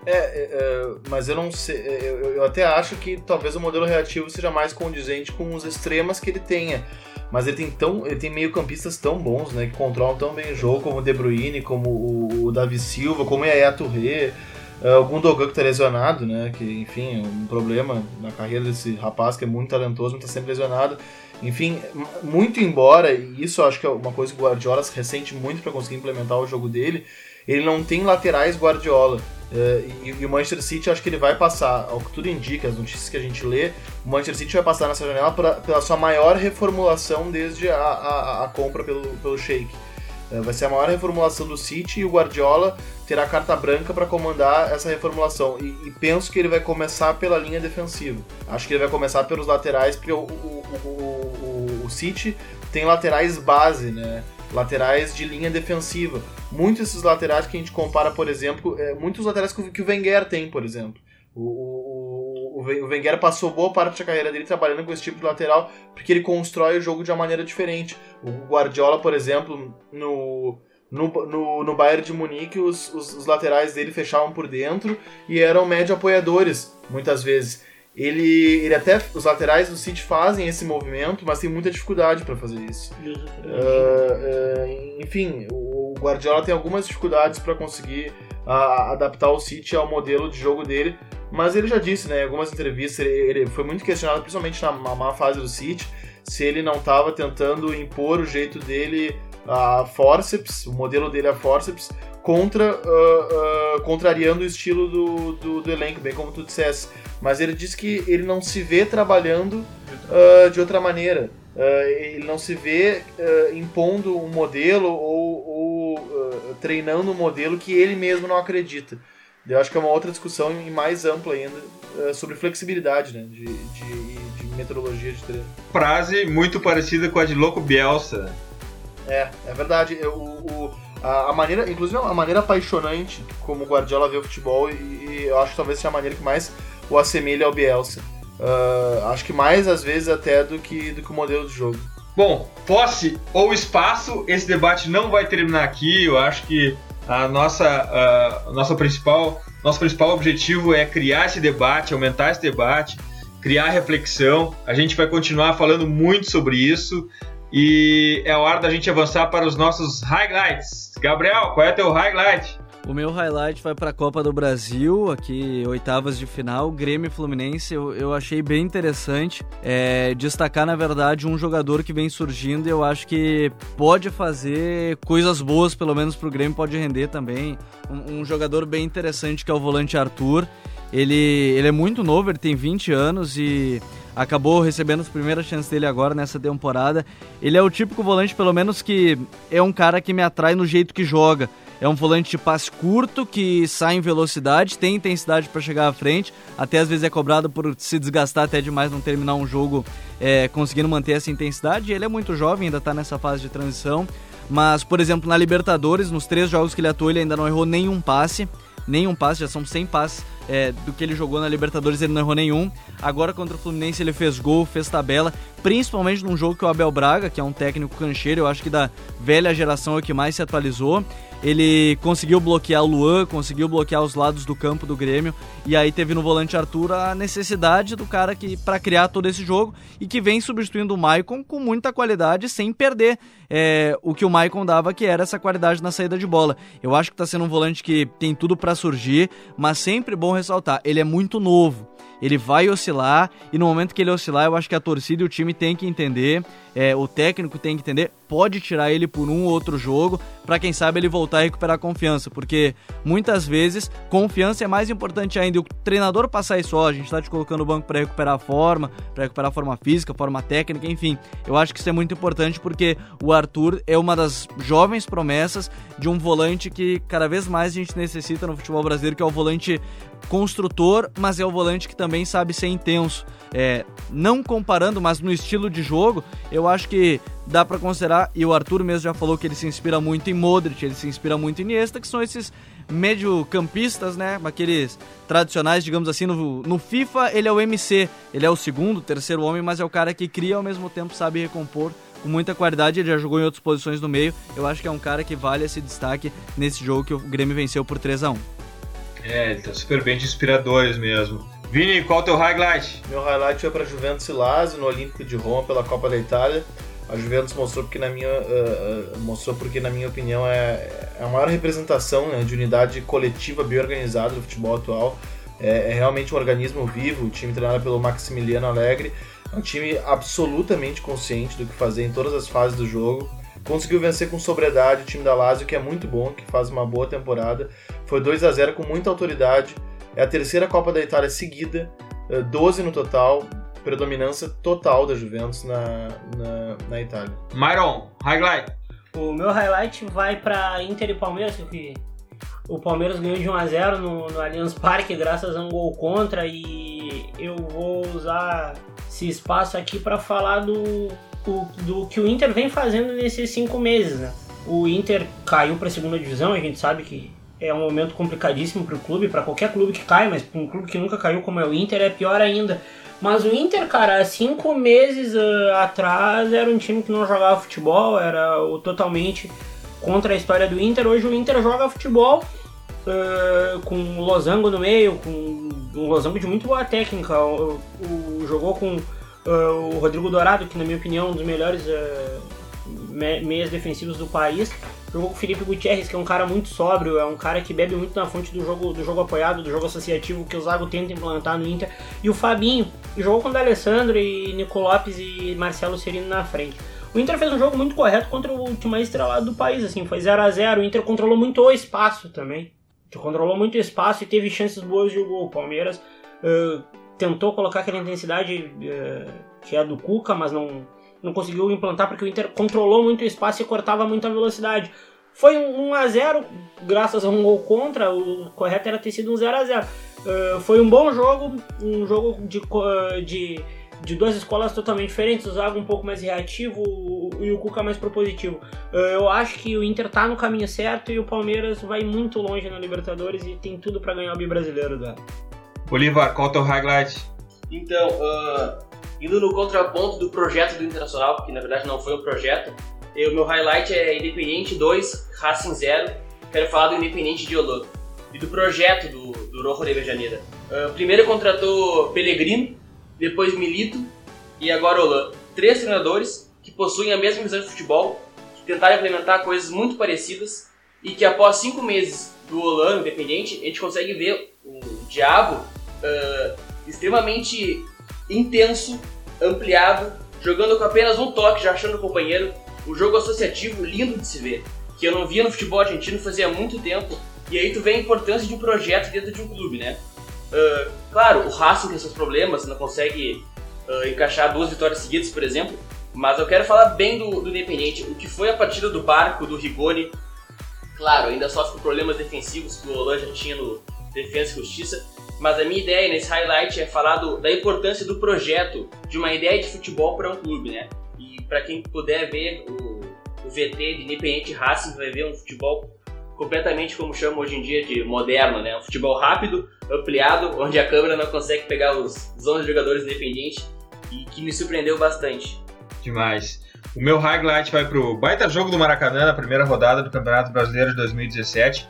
É, é, é, mas eu não sei. É, eu, eu, até acho que talvez o modelo reativo seja mais condizente com os extremas que ele tenha. Mas ele tem tão. Ele tem meio-campistas tão bons, né? Que controlam tão bem o jogo, como o De Bruyne, como o, o Davi Silva, como o Yaya Touré. Uh, o Gundogan que tá lesionado, né? Que, enfim, é um problema na carreira desse rapaz que é muito talentoso, mas tá sempre lesionado. Enfim, muito embora, e isso eu acho que é uma coisa que o Guardiola ressente muito para conseguir implementar o jogo dele, ele não tem laterais Guardiola. Uh, e, e, o Manchester City acho que ele vai passar, ao que tudo indica, as notícias que a gente lê, o Manchester City vai passar nessa janela pra, pela sua maior reformulação desde a, a, a compra pelo, pelo Sheik. Uh, vai ser a maior reformulação do City e o Guardiola terá carta branca para comandar essa reformulação. E, e, penso que ele vai começar pela linha defensiva. Acho que ele vai começar pelos laterais, porque o, o, o, o City tem laterais base, né? laterais de linha defensiva. Muitos desses laterais que a gente compara, por exemplo, é, muitos laterais que o Wenger tem, por exemplo. O, o, o Wenger passou boa parte da carreira dele trabalhando com esse tipo de lateral porque ele constrói o jogo de uma maneira diferente. O Guardiola, por exemplo, no, no, no, no Bayern de Munique, os, os, os laterais dele fechavam por dentro e eram médio apoiadores, muitas vezes. Ele, ele até. Os laterais do City fazem esse movimento, mas tem muita dificuldade para fazer isso. Uh, uh, enfim, o Guardiola tem algumas dificuldades para conseguir uh, adaptar o City ao modelo de jogo dele, mas ele já disse, né, em algumas entrevistas, ele, ele foi muito questionado, principalmente na má fase do City, se ele não estava tentando impor o jeito dele a forceps, o modelo dele a forceps, contra, uh, uh, contrariando o estilo do, do, do, elenco, bem como tu dissesse. Mas ele diz que ele não se vê trabalhando uh, de outra maneira. ele não se vê impondo um modelo ou, ou treinando um modelo que ele mesmo não acredita. Eu acho que é uma outra discussão e mais ampla ainda sobre flexibilidade né, de, de, de metodologia de treino. Frase muito parecida com a de Louco Bielsa. É, é verdade. Eu, o a, a, maneira, inclusive a maneira apaixonante como o Guardiola vê o futebol e, e, eu acho que talvez seja a maneira que mais o assemelha ao Bielsa. Uh, acho que mais às vezes até do que, do que o modelo de jogo. Bom, posse ou espaço, esse debate não vai terminar aqui. Eu acho que a nossa, a nossa principal, nosso principal objetivo é criar esse debate, aumentar esse debate, criar reflexão. A gente vai continuar falando muito sobre isso. E é hora da gente avançar para os nossos highlights. Gabriel, qual é o teu highlight? O meu highlight vai para a Copa do Brasil, aqui oitavas de final, Grêmio e Fluminense. Eu, eu achei bem interessante é, destacar, na verdade, um jogador que vem surgindo e eu acho que pode fazer coisas boas, pelo menos para o Grêmio, pode render também. Um, um jogador bem interessante que é o volante Arthur. Ele, ele é muito novo, ele tem 20 anos e acabou recebendo as primeiras chances dele agora nessa temporada. Ele é o típico volante, pelo menos, que é um cara que me atrai no jeito que joga. É um volante de passe curto, que sai em velocidade, tem intensidade para chegar à frente, até às vezes é cobrado por se desgastar até demais não terminar um jogo é, conseguindo manter essa intensidade. Ele é muito jovem, ainda está nessa fase de transição. Mas, por exemplo, na Libertadores, nos três jogos que ele atuou, ele ainda não errou nenhum passe. Nenhum passe, já são 100 passes é, do que ele jogou na Libertadores, ele não errou nenhum. Agora contra o Fluminense ele fez gol, fez tabela, principalmente num jogo que o Abel Braga, que é um técnico cancheiro, eu acho que da velha geração é o que mais se atualizou. Ele conseguiu bloquear o Luan, conseguiu bloquear os lados do campo do Grêmio, e aí teve no volante Arthur a necessidade do cara que para criar todo esse jogo e que vem substituindo o Maicon com muita qualidade sem perder é, o que o Maicon dava, que era essa qualidade na saída de bola. Eu acho que está sendo um volante que tem tudo para surgir, mas sempre bom ressaltar, ele é muito novo ele vai oscilar e no momento que ele oscilar, eu acho que a torcida e o time tem que entender, é, o técnico tem que entender, pode tirar ele por um ou outro jogo para quem sabe ele voltar a recuperar a confiança, porque muitas vezes confiança é mais importante ainda. E o treinador passar isso, ó, a gente está te colocando no banco para recuperar a forma, para recuperar a forma física, forma técnica, enfim. Eu acho que isso é muito importante porque o Arthur é uma das jovens promessas de um volante que cada vez mais a gente necessita no futebol brasileiro, que é o volante construtor, mas é o volante que também sabe ser intenso. É, não comparando, mas no estilo de jogo, eu acho que dá para considerar, e o Arthur mesmo já falou que ele se inspira muito em Modric, ele se inspira muito em Iniesta, que são esses meio-campistas, né? Aqueles tradicionais, digamos assim, no, no FIFA ele é o MC, ele é o segundo, terceiro homem, mas é o cara que cria ao mesmo tempo sabe recompor com muita qualidade, ele já jogou em outras posições no meio. Eu acho que é um cara que vale esse destaque nesse jogo que o Grêmio venceu por 3 a 1 É, ele tá super bem de inspiradores mesmo. Vini, qual é o teu highlight? Meu highlight foi para Juventus e Lazio no Olímpico de Roma pela Copa da Itália. A Juventus mostrou porque na minha uh, mostrou porque na minha opinião é, é a maior representação né, de unidade coletiva bem organizada do futebol atual. É, é, realmente um organismo vivo. O time treinado pelo Maximiliano Alegre é um time absolutamente consciente do que fazer em todas as fases do jogo. Conseguiu vencer com sobriedade o time da Lazio, que é muito bom, que faz uma boa temporada. Foi 2 a 0 com muita autoridade. É a terceira Copa da Itália seguida, 12 eh, no total, predominância total da Juventus na, na, na Itália. Myron, highlight. O meu highlight vai para Inter e Palmeiras, que o Palmeiras ganhou de 1 a 0 no, no Allianz Parque graças a um gol contra e eu vou usar esse espaço aqui para falar do, do, do, que o Inter vem fazendo nesses cinco meses. Né? O Inter caiu para a segunda divisão, a gente sabe que é um momento complicadíssimo para o clube, para qualquer clube que cai, mas para um clube que nunca caiu como é o Inter é pior ainda. Mas o Inter, cara, cinco meses uh, atrás era um time que não jogava futebol, era o, totalmente contra a história do Inter. Hoje o Inter joga futebol uh, com o Losango no meio, com um Losango de muito boa técnica. O, o jogou com uh, o Rodrigo Dourado, que na minha opinião é um dos melhores meias defensivos do país. Jogou com o Felipe Gutierrez, que é um cara muito sóbrio, é um cara que bebe muito na fonte do jogo, do jogo apoiado, do jogo associativo que o Zago tenta implantar no Inter. E o Fabinho, jogou com o D'Alessandro e Nico Lopes e Marcelo Serino na frente. O Inter fez um jogo muito correto contra o último estrelado do país, assim, foi 0 a 0 O Inter controlou muito o espaço também. Controlou muito o espaço e teve chances boas de gol. O Palmeiras uh, tentou colocar aquela intensidade uh, que é do Cuca, mas não, não conseguiu implantar porque o Inter controlou muito o espaço e cortava muito a velocidade. Foi um 1x0, graças a um gol contra, o correto era ter sido um 0x0. Uh, foi um bom jogo, um jogo de, uh, de, de duas escolas totalmente diferentes, o Zago um pouco mais reativo e o Cuca mais propositivo. Uh, eu acho que o Inter tá no caminho certo e o Palmeiras vai muito longe na Libertadores e tem tudo para ganhar o Bi-Brasileiro. Da... Olivar, qual é o teu highlight? Então, uh, indo no contraponto do projeto do Internacional, que na verdade não foi um projeto, o meu highlight é Independente 2, Racing 0. Quero falar do Independente de Olô e do projeto do, do Rojo de Janeiro. Uh, primeiro contratou Pellegrino, depois Milito e agora Olô. Três treinadores que possuem a mesma visão de futebol, que tentaram implementar coisas muito parecidas e que após cinco meses do Holanda Independente, a gente consegue ver o Diabo uh, extremamente intenso, ampliado, jogando com apenas um toque, já achando o companheiro. Um jogo associativo lindo de se ver, que eu não via no futebol argentino fazia muito tempo. E aí tu vê a importância de um projeto dentro de um clube, né? Uh, claro, o Racing tem seus problemas, não consegue uh, encaixar duas vitórias seguidas, por exemplo. Mas eu quero falar bem do, do Independente, o que foi a partida do Barco, do Rigoni. Claro, ainda sofre com problemas defensivos que o Olan já tinha no Defesa e Justiça, mas a minha ideia nesse highlight é falar do, da importância do projeto de uma ideia de futebol para um clube, né? E para quem puder ver o, o VT de Independente Racing, vai ver um futebol completamente como chama hoje em dia de moderno, né? Um futebol rápido, ampliado, onde a câmera não consegue pegar os, os 11 jogadores independentes e que me surpreendeu bastante. Demais. O meu highlight vai pro baita jogo do Maracanã na primeira rodada do Campeonato Brasileiro de 2017.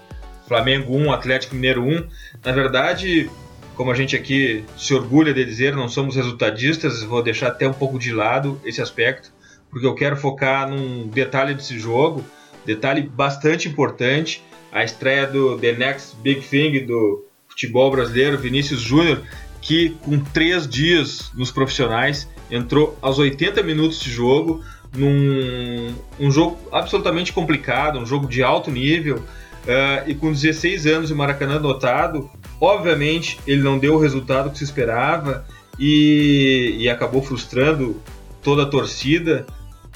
Flamengo 1, Atlético Mineiro 1. Na verdade, como a gente aqui se orgulha de dizer, não somos resultadistas, vou deixar até um pouco de lado esse aspecto, porque eu quero focar num detalhe desse jogo, detalhe bastante importante, a estreia do The Next Big Thing do futebol brasileiro, Vinícius Júnior, que com três dias nos profissionais entrou aos 80 minutos de jogo, num um jogo absolutamente complicado, um jogo de alto nível, Uh, e com 16 anos o Maracanã dotado, obviamente ele não deu o resultado que se esperava e, e acabou frustrando toda a torcida.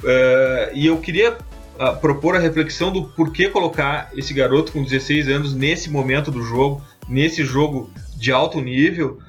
Uh, e eu queria uh, propor a reflexão do porquê colocar esse garoto com 16 anos nesse momento do jogo, nesse jogo de alto nível,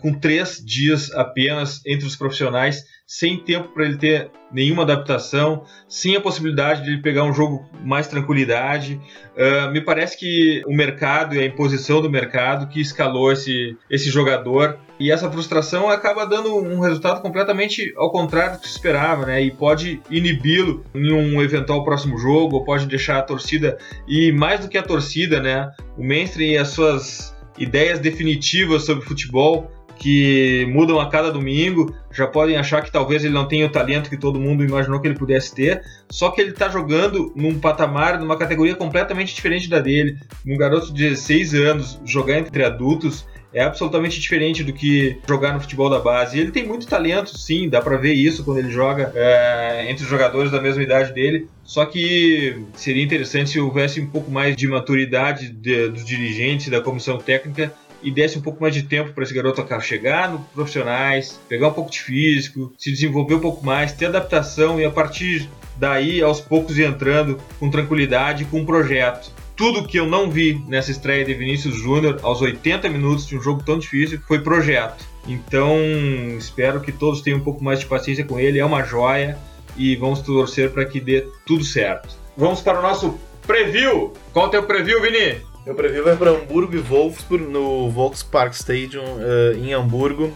com três dias apenas entre os profissionais sem tempo para ele ter nenhuma adaptação, sem a possibilidade de ele pegar um jogo mais tranquilidade. Uh, me parece que o mercado e a imposição do mercado que escalou esse, esse jogador e essa frustração acaba dando um resultado completamente ao contrário do que se esperava, né? E pode inibi-lo em um eventual próximo jogo, ou pode deixar a torcida e mais do que a torcida, né? O mainstream e as suas ideias definitivas sobre futebol que mudam a cada domingo, já podem achar que talvez ele não tenha o talento que todo mundo imaginou que ele pudesse ter, só que ele está jogando num patamar, numa categoria completamente diferente da dele. Um garoto de 16 anos jogar entre adultos é absolutamente diferente do que jogar no futebol da base. Ele tem muito talento, sim, dá para ver isso quando ele joga é, entre os jogadores da mesma idade dele. Só que seria interessante se houvesse um pouco mais de maturidade de, dos dirigentes, da comissão técnica e desse um pouco mais de tempo para esse garoto chegar no profissionais, pegar um pouco de físico, se desenvolver um pouco mais, ter adaptação e a partir daí aos poucos entrando com tranquilidade com um projeto. Tudo que eu não vi nessa estreia de Vinícius Júnior aos 80 minutos de um jogo tão difícil foi projeto. Então espero que todos tenham um pouco mais de paciência com ele, é uma joia e vamos torcer para que dê tudo certo. Vamos para o nosso preview. Qual é o teu preview, Vini? Meu preview vai para Hamburgo e Wolfsburg no Volkspark Stadium uh, em Hamburgo.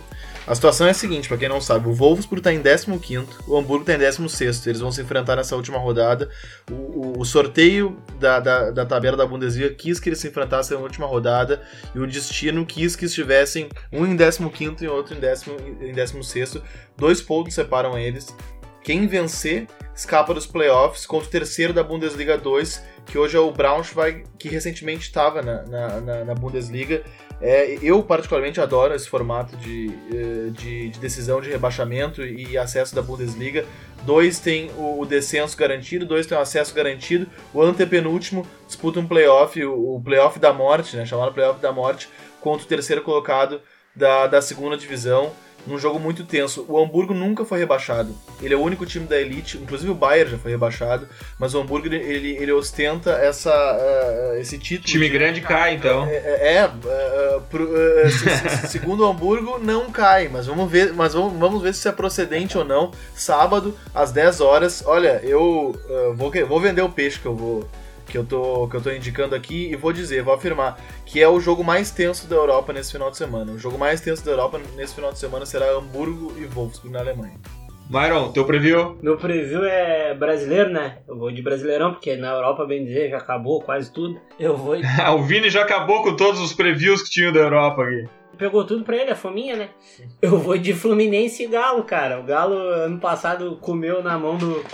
A situação é a seguinte, para quem não sabe, o Wolfsburg está em 15º, o Hamburgo está em 16º, eles vão se enfrentar nessa última rodada. O, o, o sorteio da, da, da, tabela da Bundesliga quis que eles se enfrentassem na última rodada e o destino quis que estivessem um em 15º e outro em, décimo, em 16º. Dois pontos separam eles. Quem vencer escapa dos playoffs contra o terceiro da Bundesliga 2, que hoje é o Braunschweig, que recentemente estava na, na, na, Bundesliga. É, eu, particularmente, adoro esse formato de, eh, de, de, decisão de rebaixamento e acesso da Bundesliga. Dois tem o, descenso garantido, dois tem o acesso garantido. O antepenúltimo disputa um playoff, o, o playoff da morte, né, chamado playoff da morte, contra o terceiro colocado da, da segunda divisão num jogo muito tenso. O Hamburgo nunca foi rebaixado. Ele é o único time da elite, inclusive o Bayern já foi rebaixado, mas o Hamburgo ele, ele ostenta essa, uh, esse título. Time de... grande cai, então. É, é, uh, pro, uh, segundo o Hamburgo não cai, mas vamos ver, mas vamos, vamos ver se é procedente ou não. Sábado às 10 horas. Olha, eu vou, vou vender o peixe que eu vou que eu tô que eu tô indicando aqui e vou dizer, vou afirmar que é o jogo mais tenso da Europa nesse final de semana. O jogo mais tenso da Europa nesse final de semana será Hamburgo e Wolfsburg na Alemanha. Myron, teu preview? Meu preview é brasileiro, né? Eu vou de brasileirão, porque na Europa, bem dizer, já acabou quase tudo. Eu vou. *laughs* o Vini já acabou com todos os previews que tinha da Europa aqui pegou tudo pra ele, a fominha, né? Eu vou de Fluminense e Galo, cara. O Galo ano passado comeu na mão do,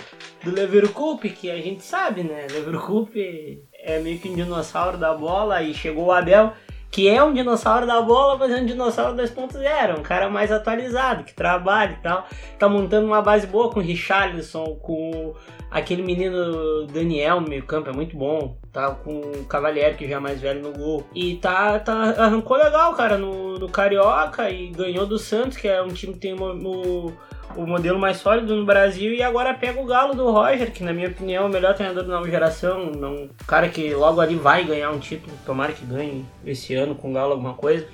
do Leverkusen, que a gente sabe, né? Leverkusen é meio que um dinossauro da bola e chegou o Abel, que é um dinossauro da bola, mas é um dinossauro 2.0, um cara mais atualizado, que trabalha e tal. Tá montando uma base boa com o Richarlison, com aquele menino Daniel no meio campo, é muito bom. Tá com o Cavalieri, que já é mais velho no gol. E tá, tá arrancou legal, cara, no, no Carioca e ganhou do Santos, que é um time que tem o, o modelo mais sólido no Brasil. E agora pega o Galo do Roger, que na minha opinião é o melhor treinador da nova geração. Um cara que logo ali vai ganhar um título, tomara que ganhe esse ano com o Galo alguma coisa.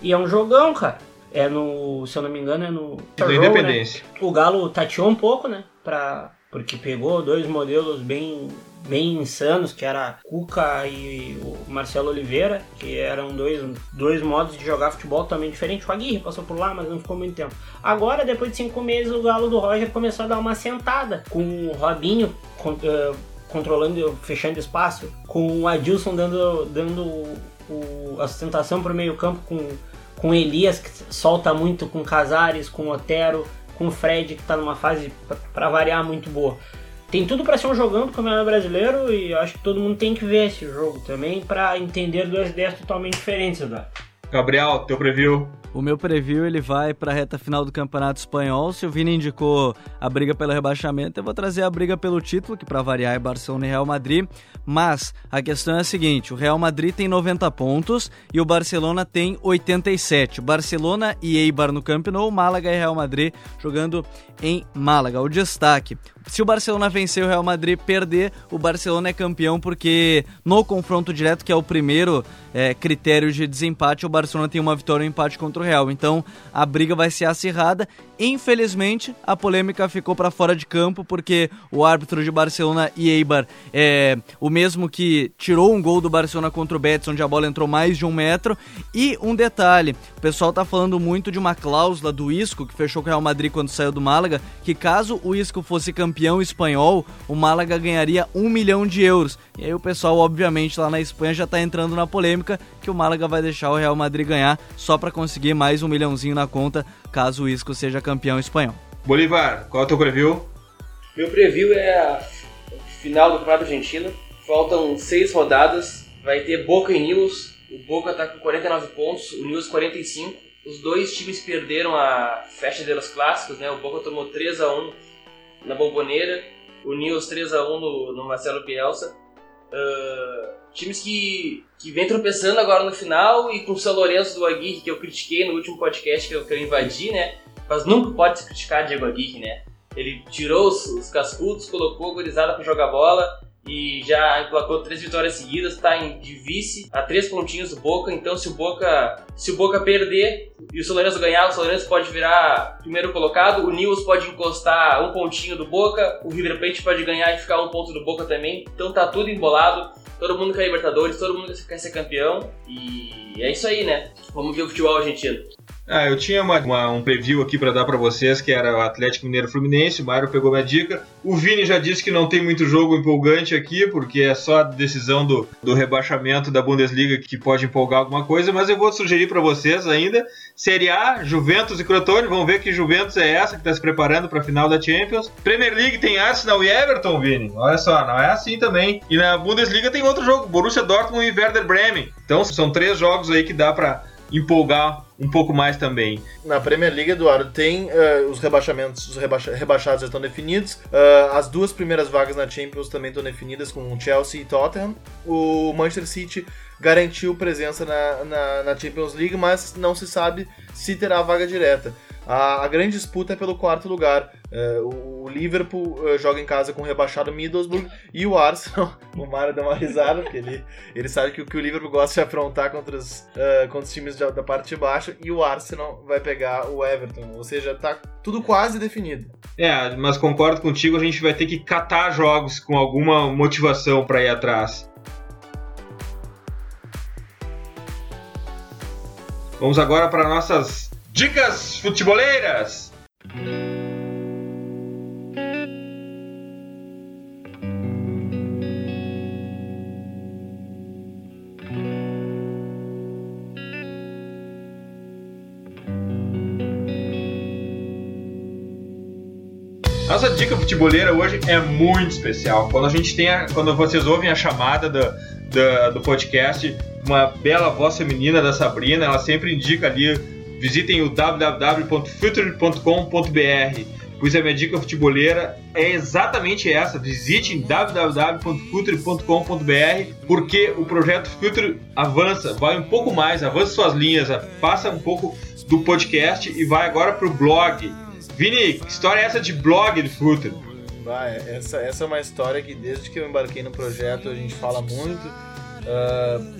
E é um jogão, cara. É no, se eu não me engano, é no. Do Independência. Né? O Galo tateou um pouco, né? Pra, porque pegou dois modelos bem, bem insanos, que era Cuca e o Marcelo Oliveira, que eram dois, dois modos de jogar futebol também diferentes. O Aguirre passou por lá, mas não ficou muito tempo. Agora, depois de cinco meses, o Galo do Roger começou a dar uma sentada com o Robinho uh, controlando, fechando espaço, com o Adilson dando, dando o, a sustentação para o meio campo com, com Elias, que solta muito, com Casares, com Otero, com Fred, que está numa fase, para variar, muito boa tem tudo para ser um jogão do Campeonato Brasileiro e acho que todo mundo tem que ver esse jogo também para entender duas ideias totalmente diferentes, Eduardo. Gabriel, teu preview. O meu preview ele vai para a reta final do Campeonato Espanhol. Se o Vini indicou a briga pelo rebaixamento, eu vou trazer a briga pelo título, que para variar é Barcelona e Real Madrid. Mas a questão é a seguinte: o Real Madrid tem 90 pontos e o Barcelona tem 87. Barcelona e Eibar no Camp Nou, Málaga e Real Madrid jogando em Málaga. O destaque: se o Barcelona vencer o Real Madrid perder, o Barcelona é campeão porque no confronto direto, que é o primeiro é, critério de desempate, o Barcelona tem uma vitória e um empate contra Real. Então a briga vai ser acirrada. Infelizmente, a polêmica ficou para fora de campo porque o árbitro de Barcelona e Eibar é o mesmo que tirou um gol do Barcelona contra o Betis, onde a bola entrou mais de um metro. E um detalhe: o pessoal tá falando muito de uma cláusula do Isco que fechou com o Real Madrid quando saiu do Málaga, que caso o Isco fosse campeão espanhol, o Málaga ganharia um milhão de euros. E aí o pessoal, obviamente, lá na Espanha já tá entrando na polêmica que o Málaga vai deixar o Real Madrid ganhar só para conseguir mais um milhãozinho na conta caso o Isco seja campeão espanhol. Bolivar, qual é o teu preview? Meu preview é a final do Campeonato Argentino. Faltam seis rodadas. Vai ter Boca e News. O Boca está com 49 pontos, o News 45. Os dois times perderam a festa de los clássicos, né? O Boca tomou 3 a 1 na Bomboneira, o News 3 a 1 no, no Marcelo Bielsa. Uh, times que, que vem tropeçando agora no final e com o São Lourenço do Aguirre, que eu critiquei no último podcast que eu, que eu invadi, né? Mas nunca pode se criticar Diego Aguirre, né? Ele tirou os, os cascudos, colocou a gurizada para jogar bola e já emplacou três vitórias seguidas, está de vice a três pontinhos do Boca. Então, se o Boca, se o Boca perder e o São ganhar, o São pode virar primeiro colocado. O Nils pode encostar um pontinho do Boca, o River Plate pode ganhar e ficar um ponto do Boca também. Então, tá tudo embolado. Todo mundo quer Libertadores, todo mundo quer ser campeão e é isso aí, né? Vamos ver o futebol argentino. Ah, eu tinha uma, uma, um preview aqui para dar para vocês, que era o Atlético Mineiro Fluminense, o Mário pegou minha dica. O Vini já disse que não tem muito jogo empolgante aqui, porque é só a decisão do, do rebaixamento da Bundesliga que pode empolgar alguma coisa, mas eu vou sugerir para vocês ainda Série A, Juventus e Crotone, vamos ver que Juventus é essa que está se preparando para a final da Champions. Premier League tem Arsenal e Everton, Vini. Olha só, não é assim também. E na Bundesliga tem outro jogo, Borussia Dortmund e Werder Bremen. Então são três jogos aí que dá para empolgar um pouco mais também. Na Premier League, Eduardo, tem uh, os rebaixamentos, os rebaixa rebaixados já estão definidos. Uh, as duas primeiras vagas na Champions também estão definidas com Chelsea e Tottenham. O Manchester City garantiu presença na, na, na Champions League, mas não se sabe se terá vaga direta. A, a grande disputa é pelo quarto lugar. É, o, o, Liverpool uh, joga em casa com o rebaixado Middlesbrough e o Arsenal. *laughs* o Mário dá uma risada, porque ele, ele sabe que, que o Liverpool gosta de aprontar contra os, uh, contra os times da, da parte de baixo e o Arsenal vai pegar o Everton. Ou seja, tá tudo quase definido. É, mas concordo contigo, a gente vai ter que catar jogos com alguma motivação para ir atrás. Vamos agora para nossas Dicas futeboleiras! Dica futeboleira hoje é muito especial. Quando a gente tem a, quando vocês ouvem a chamada do, do, do podcast, uma bela voz feminina da Sabrina, ela sempre indica ali visitem o www.future.com.br, pois a minha dica futeboleira é exatamente essa. Visitem www.future.com.br, porque o projeto Future avança, vai um pouco mais, avança suas linhas, passa um pouco do podcast e vai agora para o blog. Vini, que história é essa de blog do Future? Vai, essa, essa é uma história que desde que eu embarquei no projeto a gente fala muito. Uh,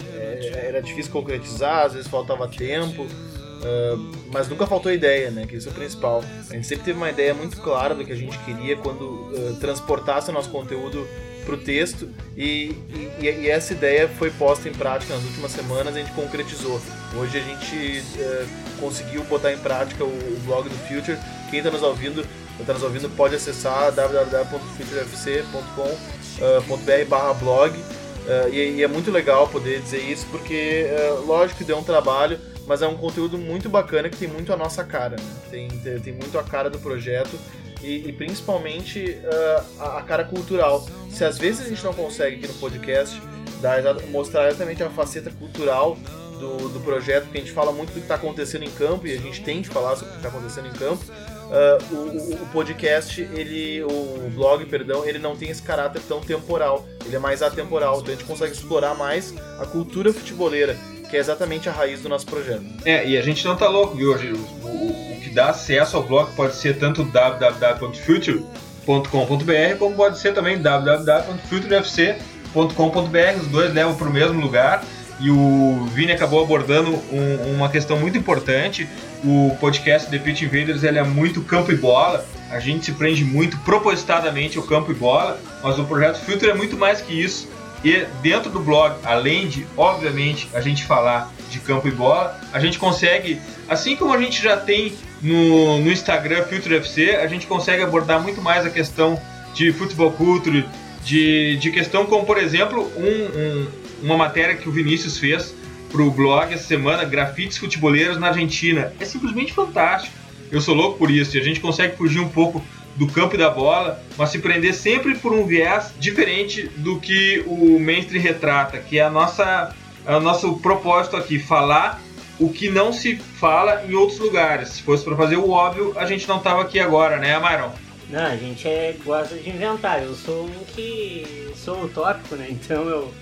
era difícil concretizar, às vezes faltava tempo. Uh, mas nunca faltou ideia, né? Que isso é o principal. A gente sempre teve uma ideia muito clara do que a gente queria quando uh, transportasse o nosso conteúdo para o texto e, e, e, essa ideia foi posta em prática nas últimas semanas, a gente concretizou. Hoje a gente uh, conseguiu botar em prática o, o blog do Future. Quem está nos ouvindo, está nos ouvindo pode acessar www.futurefc.com.br/blog. Uh, e, e, é muito legal poder dizer isso porque, lógico que deu um trabalho, mas é um conteúdo muito bacana que tem muito a nossa cara, né? tem, tem muito a cara do projeto e, e principalmente uh, a, a, cara cultural. Se às vezes a gente não consegue aqui no podcast dar, mostrar exatamente a faceta cultural do, do projeto, porque a gente fala muito do que está acontecendo em campo e a gente tem de falar sobre o que está acontecendo em campo. Uh, o, o, podcast, ele, o blog, perdão, ele não tem esse caráter tão temporal, ele é mais atemporal, então a gente consegue explorar mais a cultura futeboleira, que é exatamente a raiz do nosso projeto. É, e a gente não tá louco, viu? O, o, o que dá acesso ao blog pode ser tanto www.future.com.br como pode ser também www.futurefc.com.br, os dois levam para o mesmo lugar e o Vini acabou abordando um, uma questão muito importante. O podcast The Pitch Invaders ele é muito campo e bola. A gente se prende muito propositadamente ao campo e bola, mas o projeto Filter é muito mais que isso. E dentro do blog, além de, obviamente, a gente falar de campo e bola, a gente consegue, assim como a gente já tem no, no Instagram Filter FC, a gente consegue abordar muito mais a questão de futebol culture, de, de questão como, por exemplo, um, um uma matéria que o Vinícius fez para o blog essa semana, Grafites Futeboleiros na Argentina. É simplesmente fantástico. Eu sou louco por isso. E a gente consegue fugir um pouco do campo e da bola, mas se prender sempre por um viés diferente do que o mainstream retrata, que é a nossa, é o nosso propósito aqui, falar o que não se fala em outros lugares. Se fosse para fazer o óbvio, a gente não tava aqui agora, né, Myron? Não, a gente é, gosta de inventar. Eu sou um que sou utópico, né? Então eu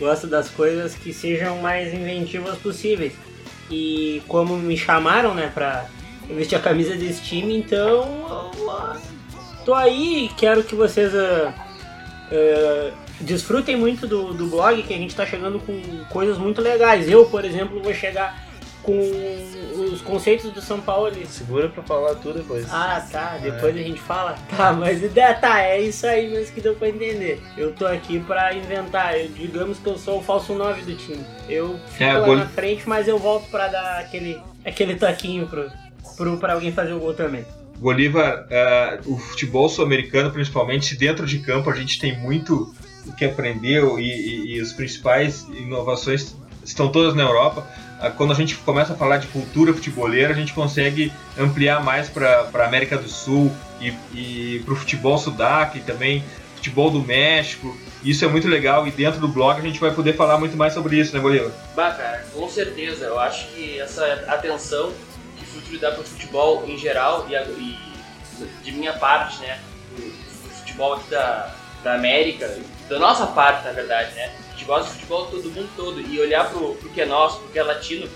gosto das coisas que sejam mais inventivas possíveis. E como me chamaram, né, pra vestir a camisa desse time, então tô aí quero que vocês uh, uh, desfrutem muito do, do blog, que a gente tá chegando com coisas muito legais. Eu, por exemplo, vou chegar com os conceitos do São Paulo. Segura pra falar tudo depois. Ah, tá. Depois é. a gente fala. Tá, mas ideia tá, é isso aí mesmo que deu pra entender. Eu tô aqui pra inventar. Eu, digamos que eu sou o falso 9 do time. Eu fico é, lá vou... na frente, mas eu volto pra dar aquele, aquele taquinho pro, pro, pra alguém fazer o gol também. Bolívar, uh, o futebol sul-americano, principalmente dentro de campo, a gente tem muito o que aprender e, e, e as principais inovações estão todas na Europa quando a gente começa a falar de cultura futeboleira, a gente consegue ampliar mais para a América do Sul e, e para o futebol sudaca e também futebol do México. Isso é muito legal e dentro do blog a gente vai poder falar muito mais sobre isso, né, Bolívar? Bah, cara, com certeza. Eu acho que essa atenção que o futuro dá para o futebol em geral e, e, de minha parte, né, o futebol aqui da, da América, da nossa parte, na verdade, né, gente gosta de futebol todo mundo todo e olhar pro, pro que é nosso, pro que é latino,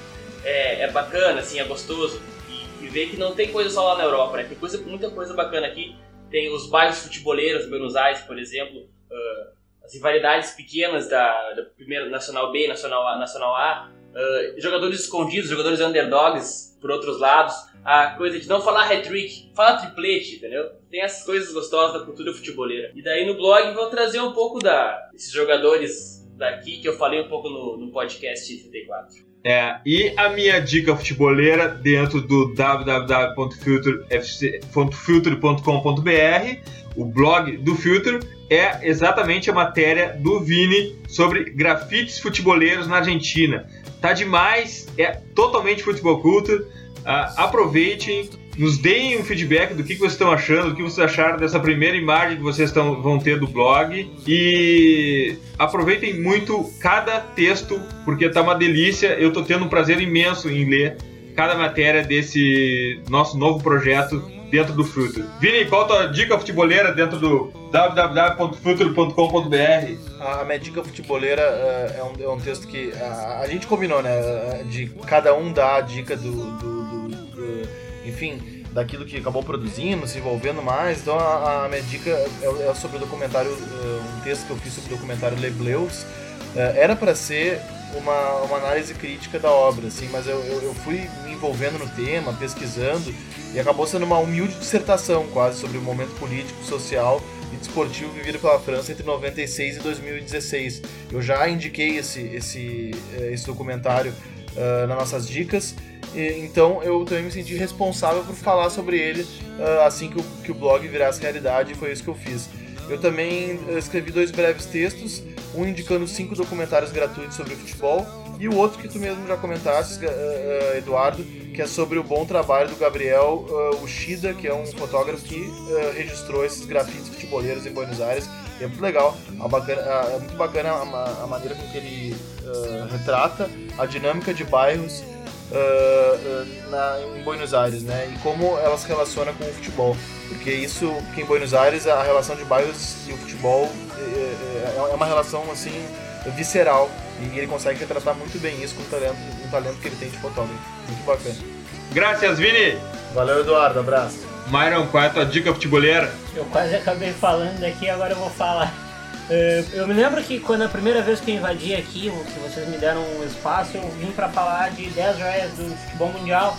é, é bacana, assim, é gostoso. E, e, ver que não tem coisa só lá na Europa, né? Tem coisa, muita coisa bacana aqui. Tem os bairros futeboleiros, Buenos Aires, por exemplo, uh, as rivalidades pequenas da, da primeira Nacional B, Nacional A, Nacional A uh, jogadores escondidos, jogadores underdogs por outros lados, a coisa de não falar hat-trick, falar triplete, entendeu? Tem essas coisas gostosas da cultura futeboleira. E daí no blog vou trazer um pouco da, desses jogadores daqui que eu falei um pouco no, no podcast 34. É, e a minha dica futeboleira dentro do www.filter.com.br, o blog do Filter, é exatamente a matéria do Vini sobre grafites futeboleiros na Argentina. Tá demais, é totalmente futebol culture. Uh, aproveitem, nos deem um feedback do que, que vocês estão achando, do que vocês acharam dessa primeira imagem que vocês estão, vão ter do blog. E aproveitem muito cada texto, porque tá uma delícia. Eu tô tendo um prazer imenso em ler cada matéria desse nosso novo projeto dentro do Futuro. Vini, qual a tua dica futeboleira dentro do www.futuro.com.br? A minha dica futeboleira uh, é, um, é, um, texto que uh, a gente combinou, né? De cada um dar a dica do, do enfim, daquilo que acabou produzindo, se envolvendo mais. Então a, a minha dica é, é sobre o documentário, uh, um texto que eu fiz sobre o documentário Le Bleus. Uh, era para ser uma, uma análise crítica da obra, assim, mas eu, eu, eu, fui me envolvendo no tema, pesquisando, e acabou sendo uma humilde dissertação quase sobre o momento político, social e desportivo vivido pela França entre 96 e 2016. Eu já indiquei esse, esse, eh, esse documentário uh, nas nossas dicas, então eu também me senti responsável por falar sobre ele uh, assim que o, que o blog virasse realidade, e foi isso que eu fiz. Eu também escrevi dois breves textos, um indicando cinco documentários gratuitos sobre futebol e o outro que tu mesmo já comentaste, uh, Eduardo, que é sobre o bom trabalho do Gabriel Ushida, que é um fotógrafo que registrou esses grafites futeboleiros em Buenos Aires. E é muito legal, bacana, é muito bacana a, maneira com que ele retrata a dinâmica de bairros na, em Buenos Aires, né? E como ela se relaciona com o futebol. Porque isso, porque em Buenos Aires a relação de bairros e o futebol é, é, é uma relação assim visceral e ele consegue retratar muito bem isso com o talento, o talento que ele tem de fotógrafo. Muito bacana. Graças, Vini! Valeu, Eduardo. Abraço. Myron, qual é a tua dica futebolera? Eu quase acabei falando aqui, agora eu vou falar. É, eu me lembro que quando a primeira vez que eu invadi aqui, que vocês me deram um espaço, eu vim para falar de 10 joias do futebol mundial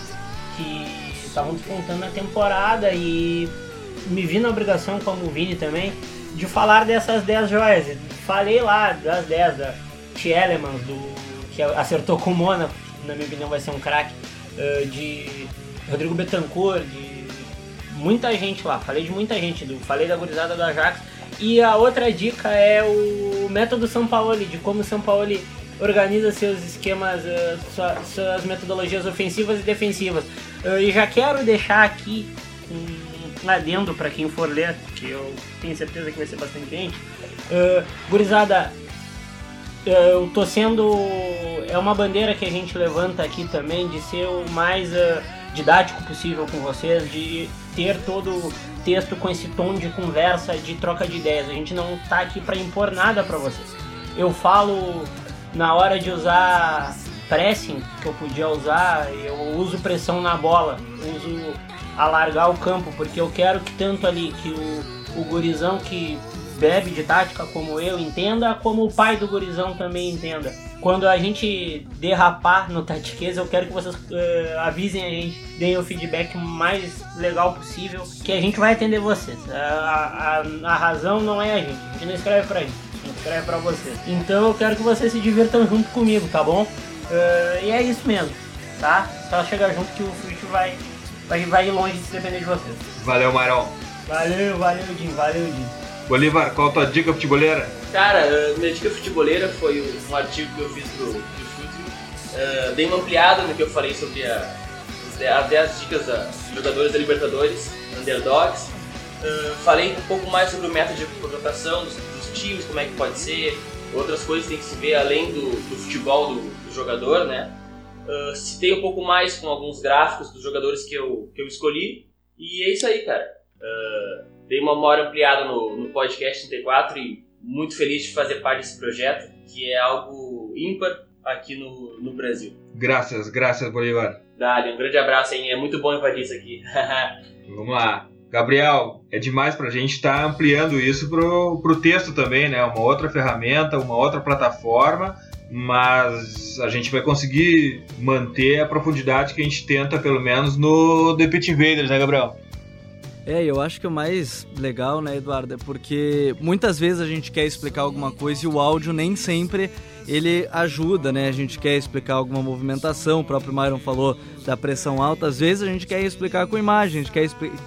que estavam disputando a temporada e me vi na obrigação, como o Vini também, de falar dessas 10 joias. Falei lá das 10 da Tielemans, do, que acertou com o Mônaco, na minha opinião vai ser um craque, uh, de Rodrigo Betancourt, de muita gente lá. Falei de muita gente, do, falei da gurizada do Ajax. E a outra dica é o método São Paulo, de como o São Paulo organiza seus esquemas, sua, suas metodologias ofensivas e defensivas. Uh, e já quero deixar aqui um adendo para quem for ler, que eu tenho certeza que vai ser bastante gente. Uh, gurizada, eu tô sendo. É uma bandeira que a gente levanta aqui também de ser o mais uh, didático possível com vocês, de ter todo texto com esse tom de conversa, de troca de ideias. A gente não tá aqui para impor nada para vocês. Eu falo na hora de usar pressing, que eu podia usar, eu uso pressão na bola, uso alargar o campo, porque eu quero que tanto ali que o, o gurizão que bebe de tática como eu entenda, como o pai do gurizão também entenda. Quando a gente derrapar no Tatiqueza, eu quero que vocês uh, avisem a gente, deem o feedback mais legal possível, que a gente vai atender vocês. A, a, a razão não é a gente, a gente não escreve pra gente, a gente escreve pra vocês. Então eu quero que vocês se divirtam junto comigo, tá bom? Uh, e é isso mesmo, tá? Só chegar junto que o Future vai, vai, vai ir longe se depender de vocês. Valeu, Marão. Valeu, valeu, Jim, valeu, Jim. Bolívar, qual a tua dica futebolera? Cara, minha dica futebolera foi um artigo que eu fiz pro, pro Uh, dei uma ampliada no que eu falei sobre a, as 10 dicas da jogadores da Libertadores, underdogs. Uh, falei um pouco mais sobre o método de contratação dos, dos, times, como é que pode ser, outras coisas que tem que se ver além do, do futebol do, do, jogador, né? Uh, citei um pouco mais com alguns gráficos dos jogadores que eu, que eu escolhi. E é isso aí, cara. Uh, dei uma hora ampliada no, no podcast 34 e muito feliz de fazer parte desse projeto, que é algo ímpar aqui no, no Brasil. Graças, graças, Bolívar. Dali, um grande abraço, hein? É muito bom invadir isso aqui. *laughs* Vamos lá. Gabriel, é demais para a gente estar tá ampliando isso pro, pro texto também, né? Uma outra ferramenta, uma outra plataforma, mas a gente vai conseguir manter a profundidade que a gente tenta, pelo menos, no The Pit Invaders, né, Gabriel? É, eu acho que o mais legal, né, Eduardo, é porque muitas vezes a gente quer explicar alguma coisa e o áudio nem sempre ele ajuda, né? A gente quer explicar alguma movimentação, o próprio Myron falou da pressão alta, às vezes a gente quer explicar com imagem, a gente quer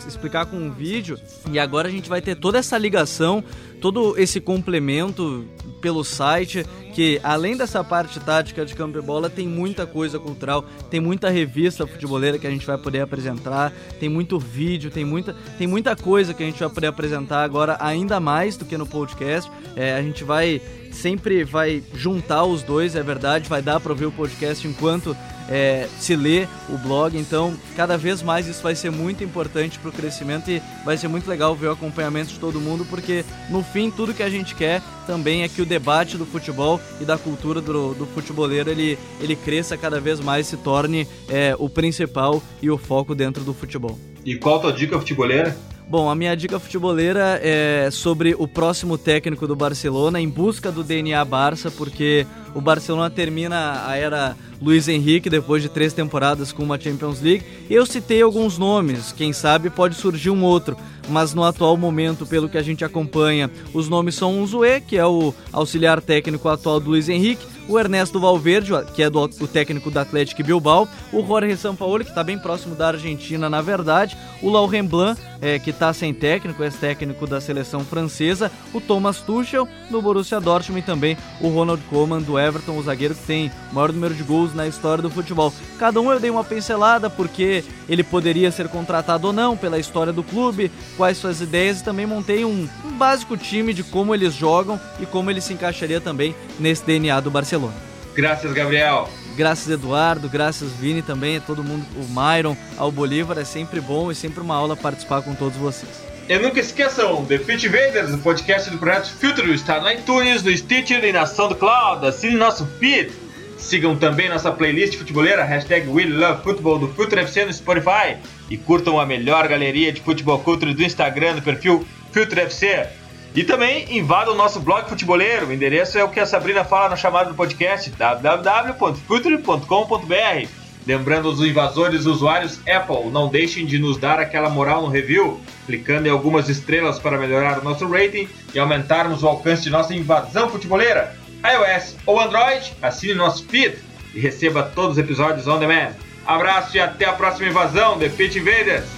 explicar com um vídeo, e agora a gente vai ter toda essa ligação, todo esse complemento pelo site, que além dessa parte tática de campo e bola, tem muita coisa cultural, tem muita revista futeboleira que a gente vai poder apresentar, tem muito vídeo, tem muita, tem muita coisa que a gente vai poder apresentar agora, ainda mais do que no podcast. É, a gente vai sempre vai juntar os dois, é verdade, vai dar para ouvir o podcast enquanto é, se lê o blog, então cada vez mais isso vai ser muito importante para o crescimento e vai ser muito legal ver o acompanhamento de todo mundo, porque no fim tudo que a gente quer também é que o debate do futebol e da cultura do, do futeboleiro ele, ele cresça cada vez mais, se torne é, o principal e o foco dentro do futebol. E qual a tua dica futeboleira? Bom, a minha dica futeboleira é sobre o próximo técnico do Barcelona em busca do DNA Barça, porque o Barcelona termina a era Luiz Henrique depois de três temporadas com uma Champions League. Eu citei alguns nomes, quem sabe pode surgir um outro, mas no atual momento, pelo que a gente acompanha, os nomes são Zue, que é o auxiliar técnico atual do Luiz Henrique, o Ernesto Valverde, que é do, o técnico do Atlético Bilbao, o Jorge Sampaoli, que está bem próximo da Argentina, na verdade, o Laurent Blanc, é, que está sem técnico, ex-técnico da seleção francesa, o Thomas Tuchel, do Borussia Dortmund, e também o Ronald Koeman, do Everton, o zagueiro que tem o maior número de gols na história do futebol. Cada um eu dei uma pincelada, porque ele poderia ser contratado ou não, pela história do clube, quais suas ideias, e também montei um, um básico time de como eles jogam e como ele se encaixaria também nesse DNA do Barcelona. Barcelona. Graças, Gabriel. Graças, Eduardo. Graças, Vini também. A todo mundo, o Myron, ao Bolívar. É sempre bom e sempre uma aula participar com todos vocês. E nunca esqueçam, The Fit Invaders, o podcast do projeto Filtro, está no iTunes, no Stitcher e na SoundCloud. Assine nosso feed. Sigam também nossa playlist futeboleira, hashtag WeLoveFootball do Filtro FC no Spotify. E curtam a melhor galeria de futebol culture do Instagram no perfil Filtro FC. E também invada o nosso blog futeboleiro. O endereço é o que a Sabrina fala na chamada do podcast: www.future.com.br. Lembrando os invasores usuários Apple, não deixem de nos dar aquela moral no review, clicando em algumas estrelas para melhorar o nosso rating e aumentarmos o alcance de nossa invasão futeboleira. iOS ou Android, assine nosso feed e receba todos os episódios on demand. Abraço e até a próxima invasão, The Pit Invaders!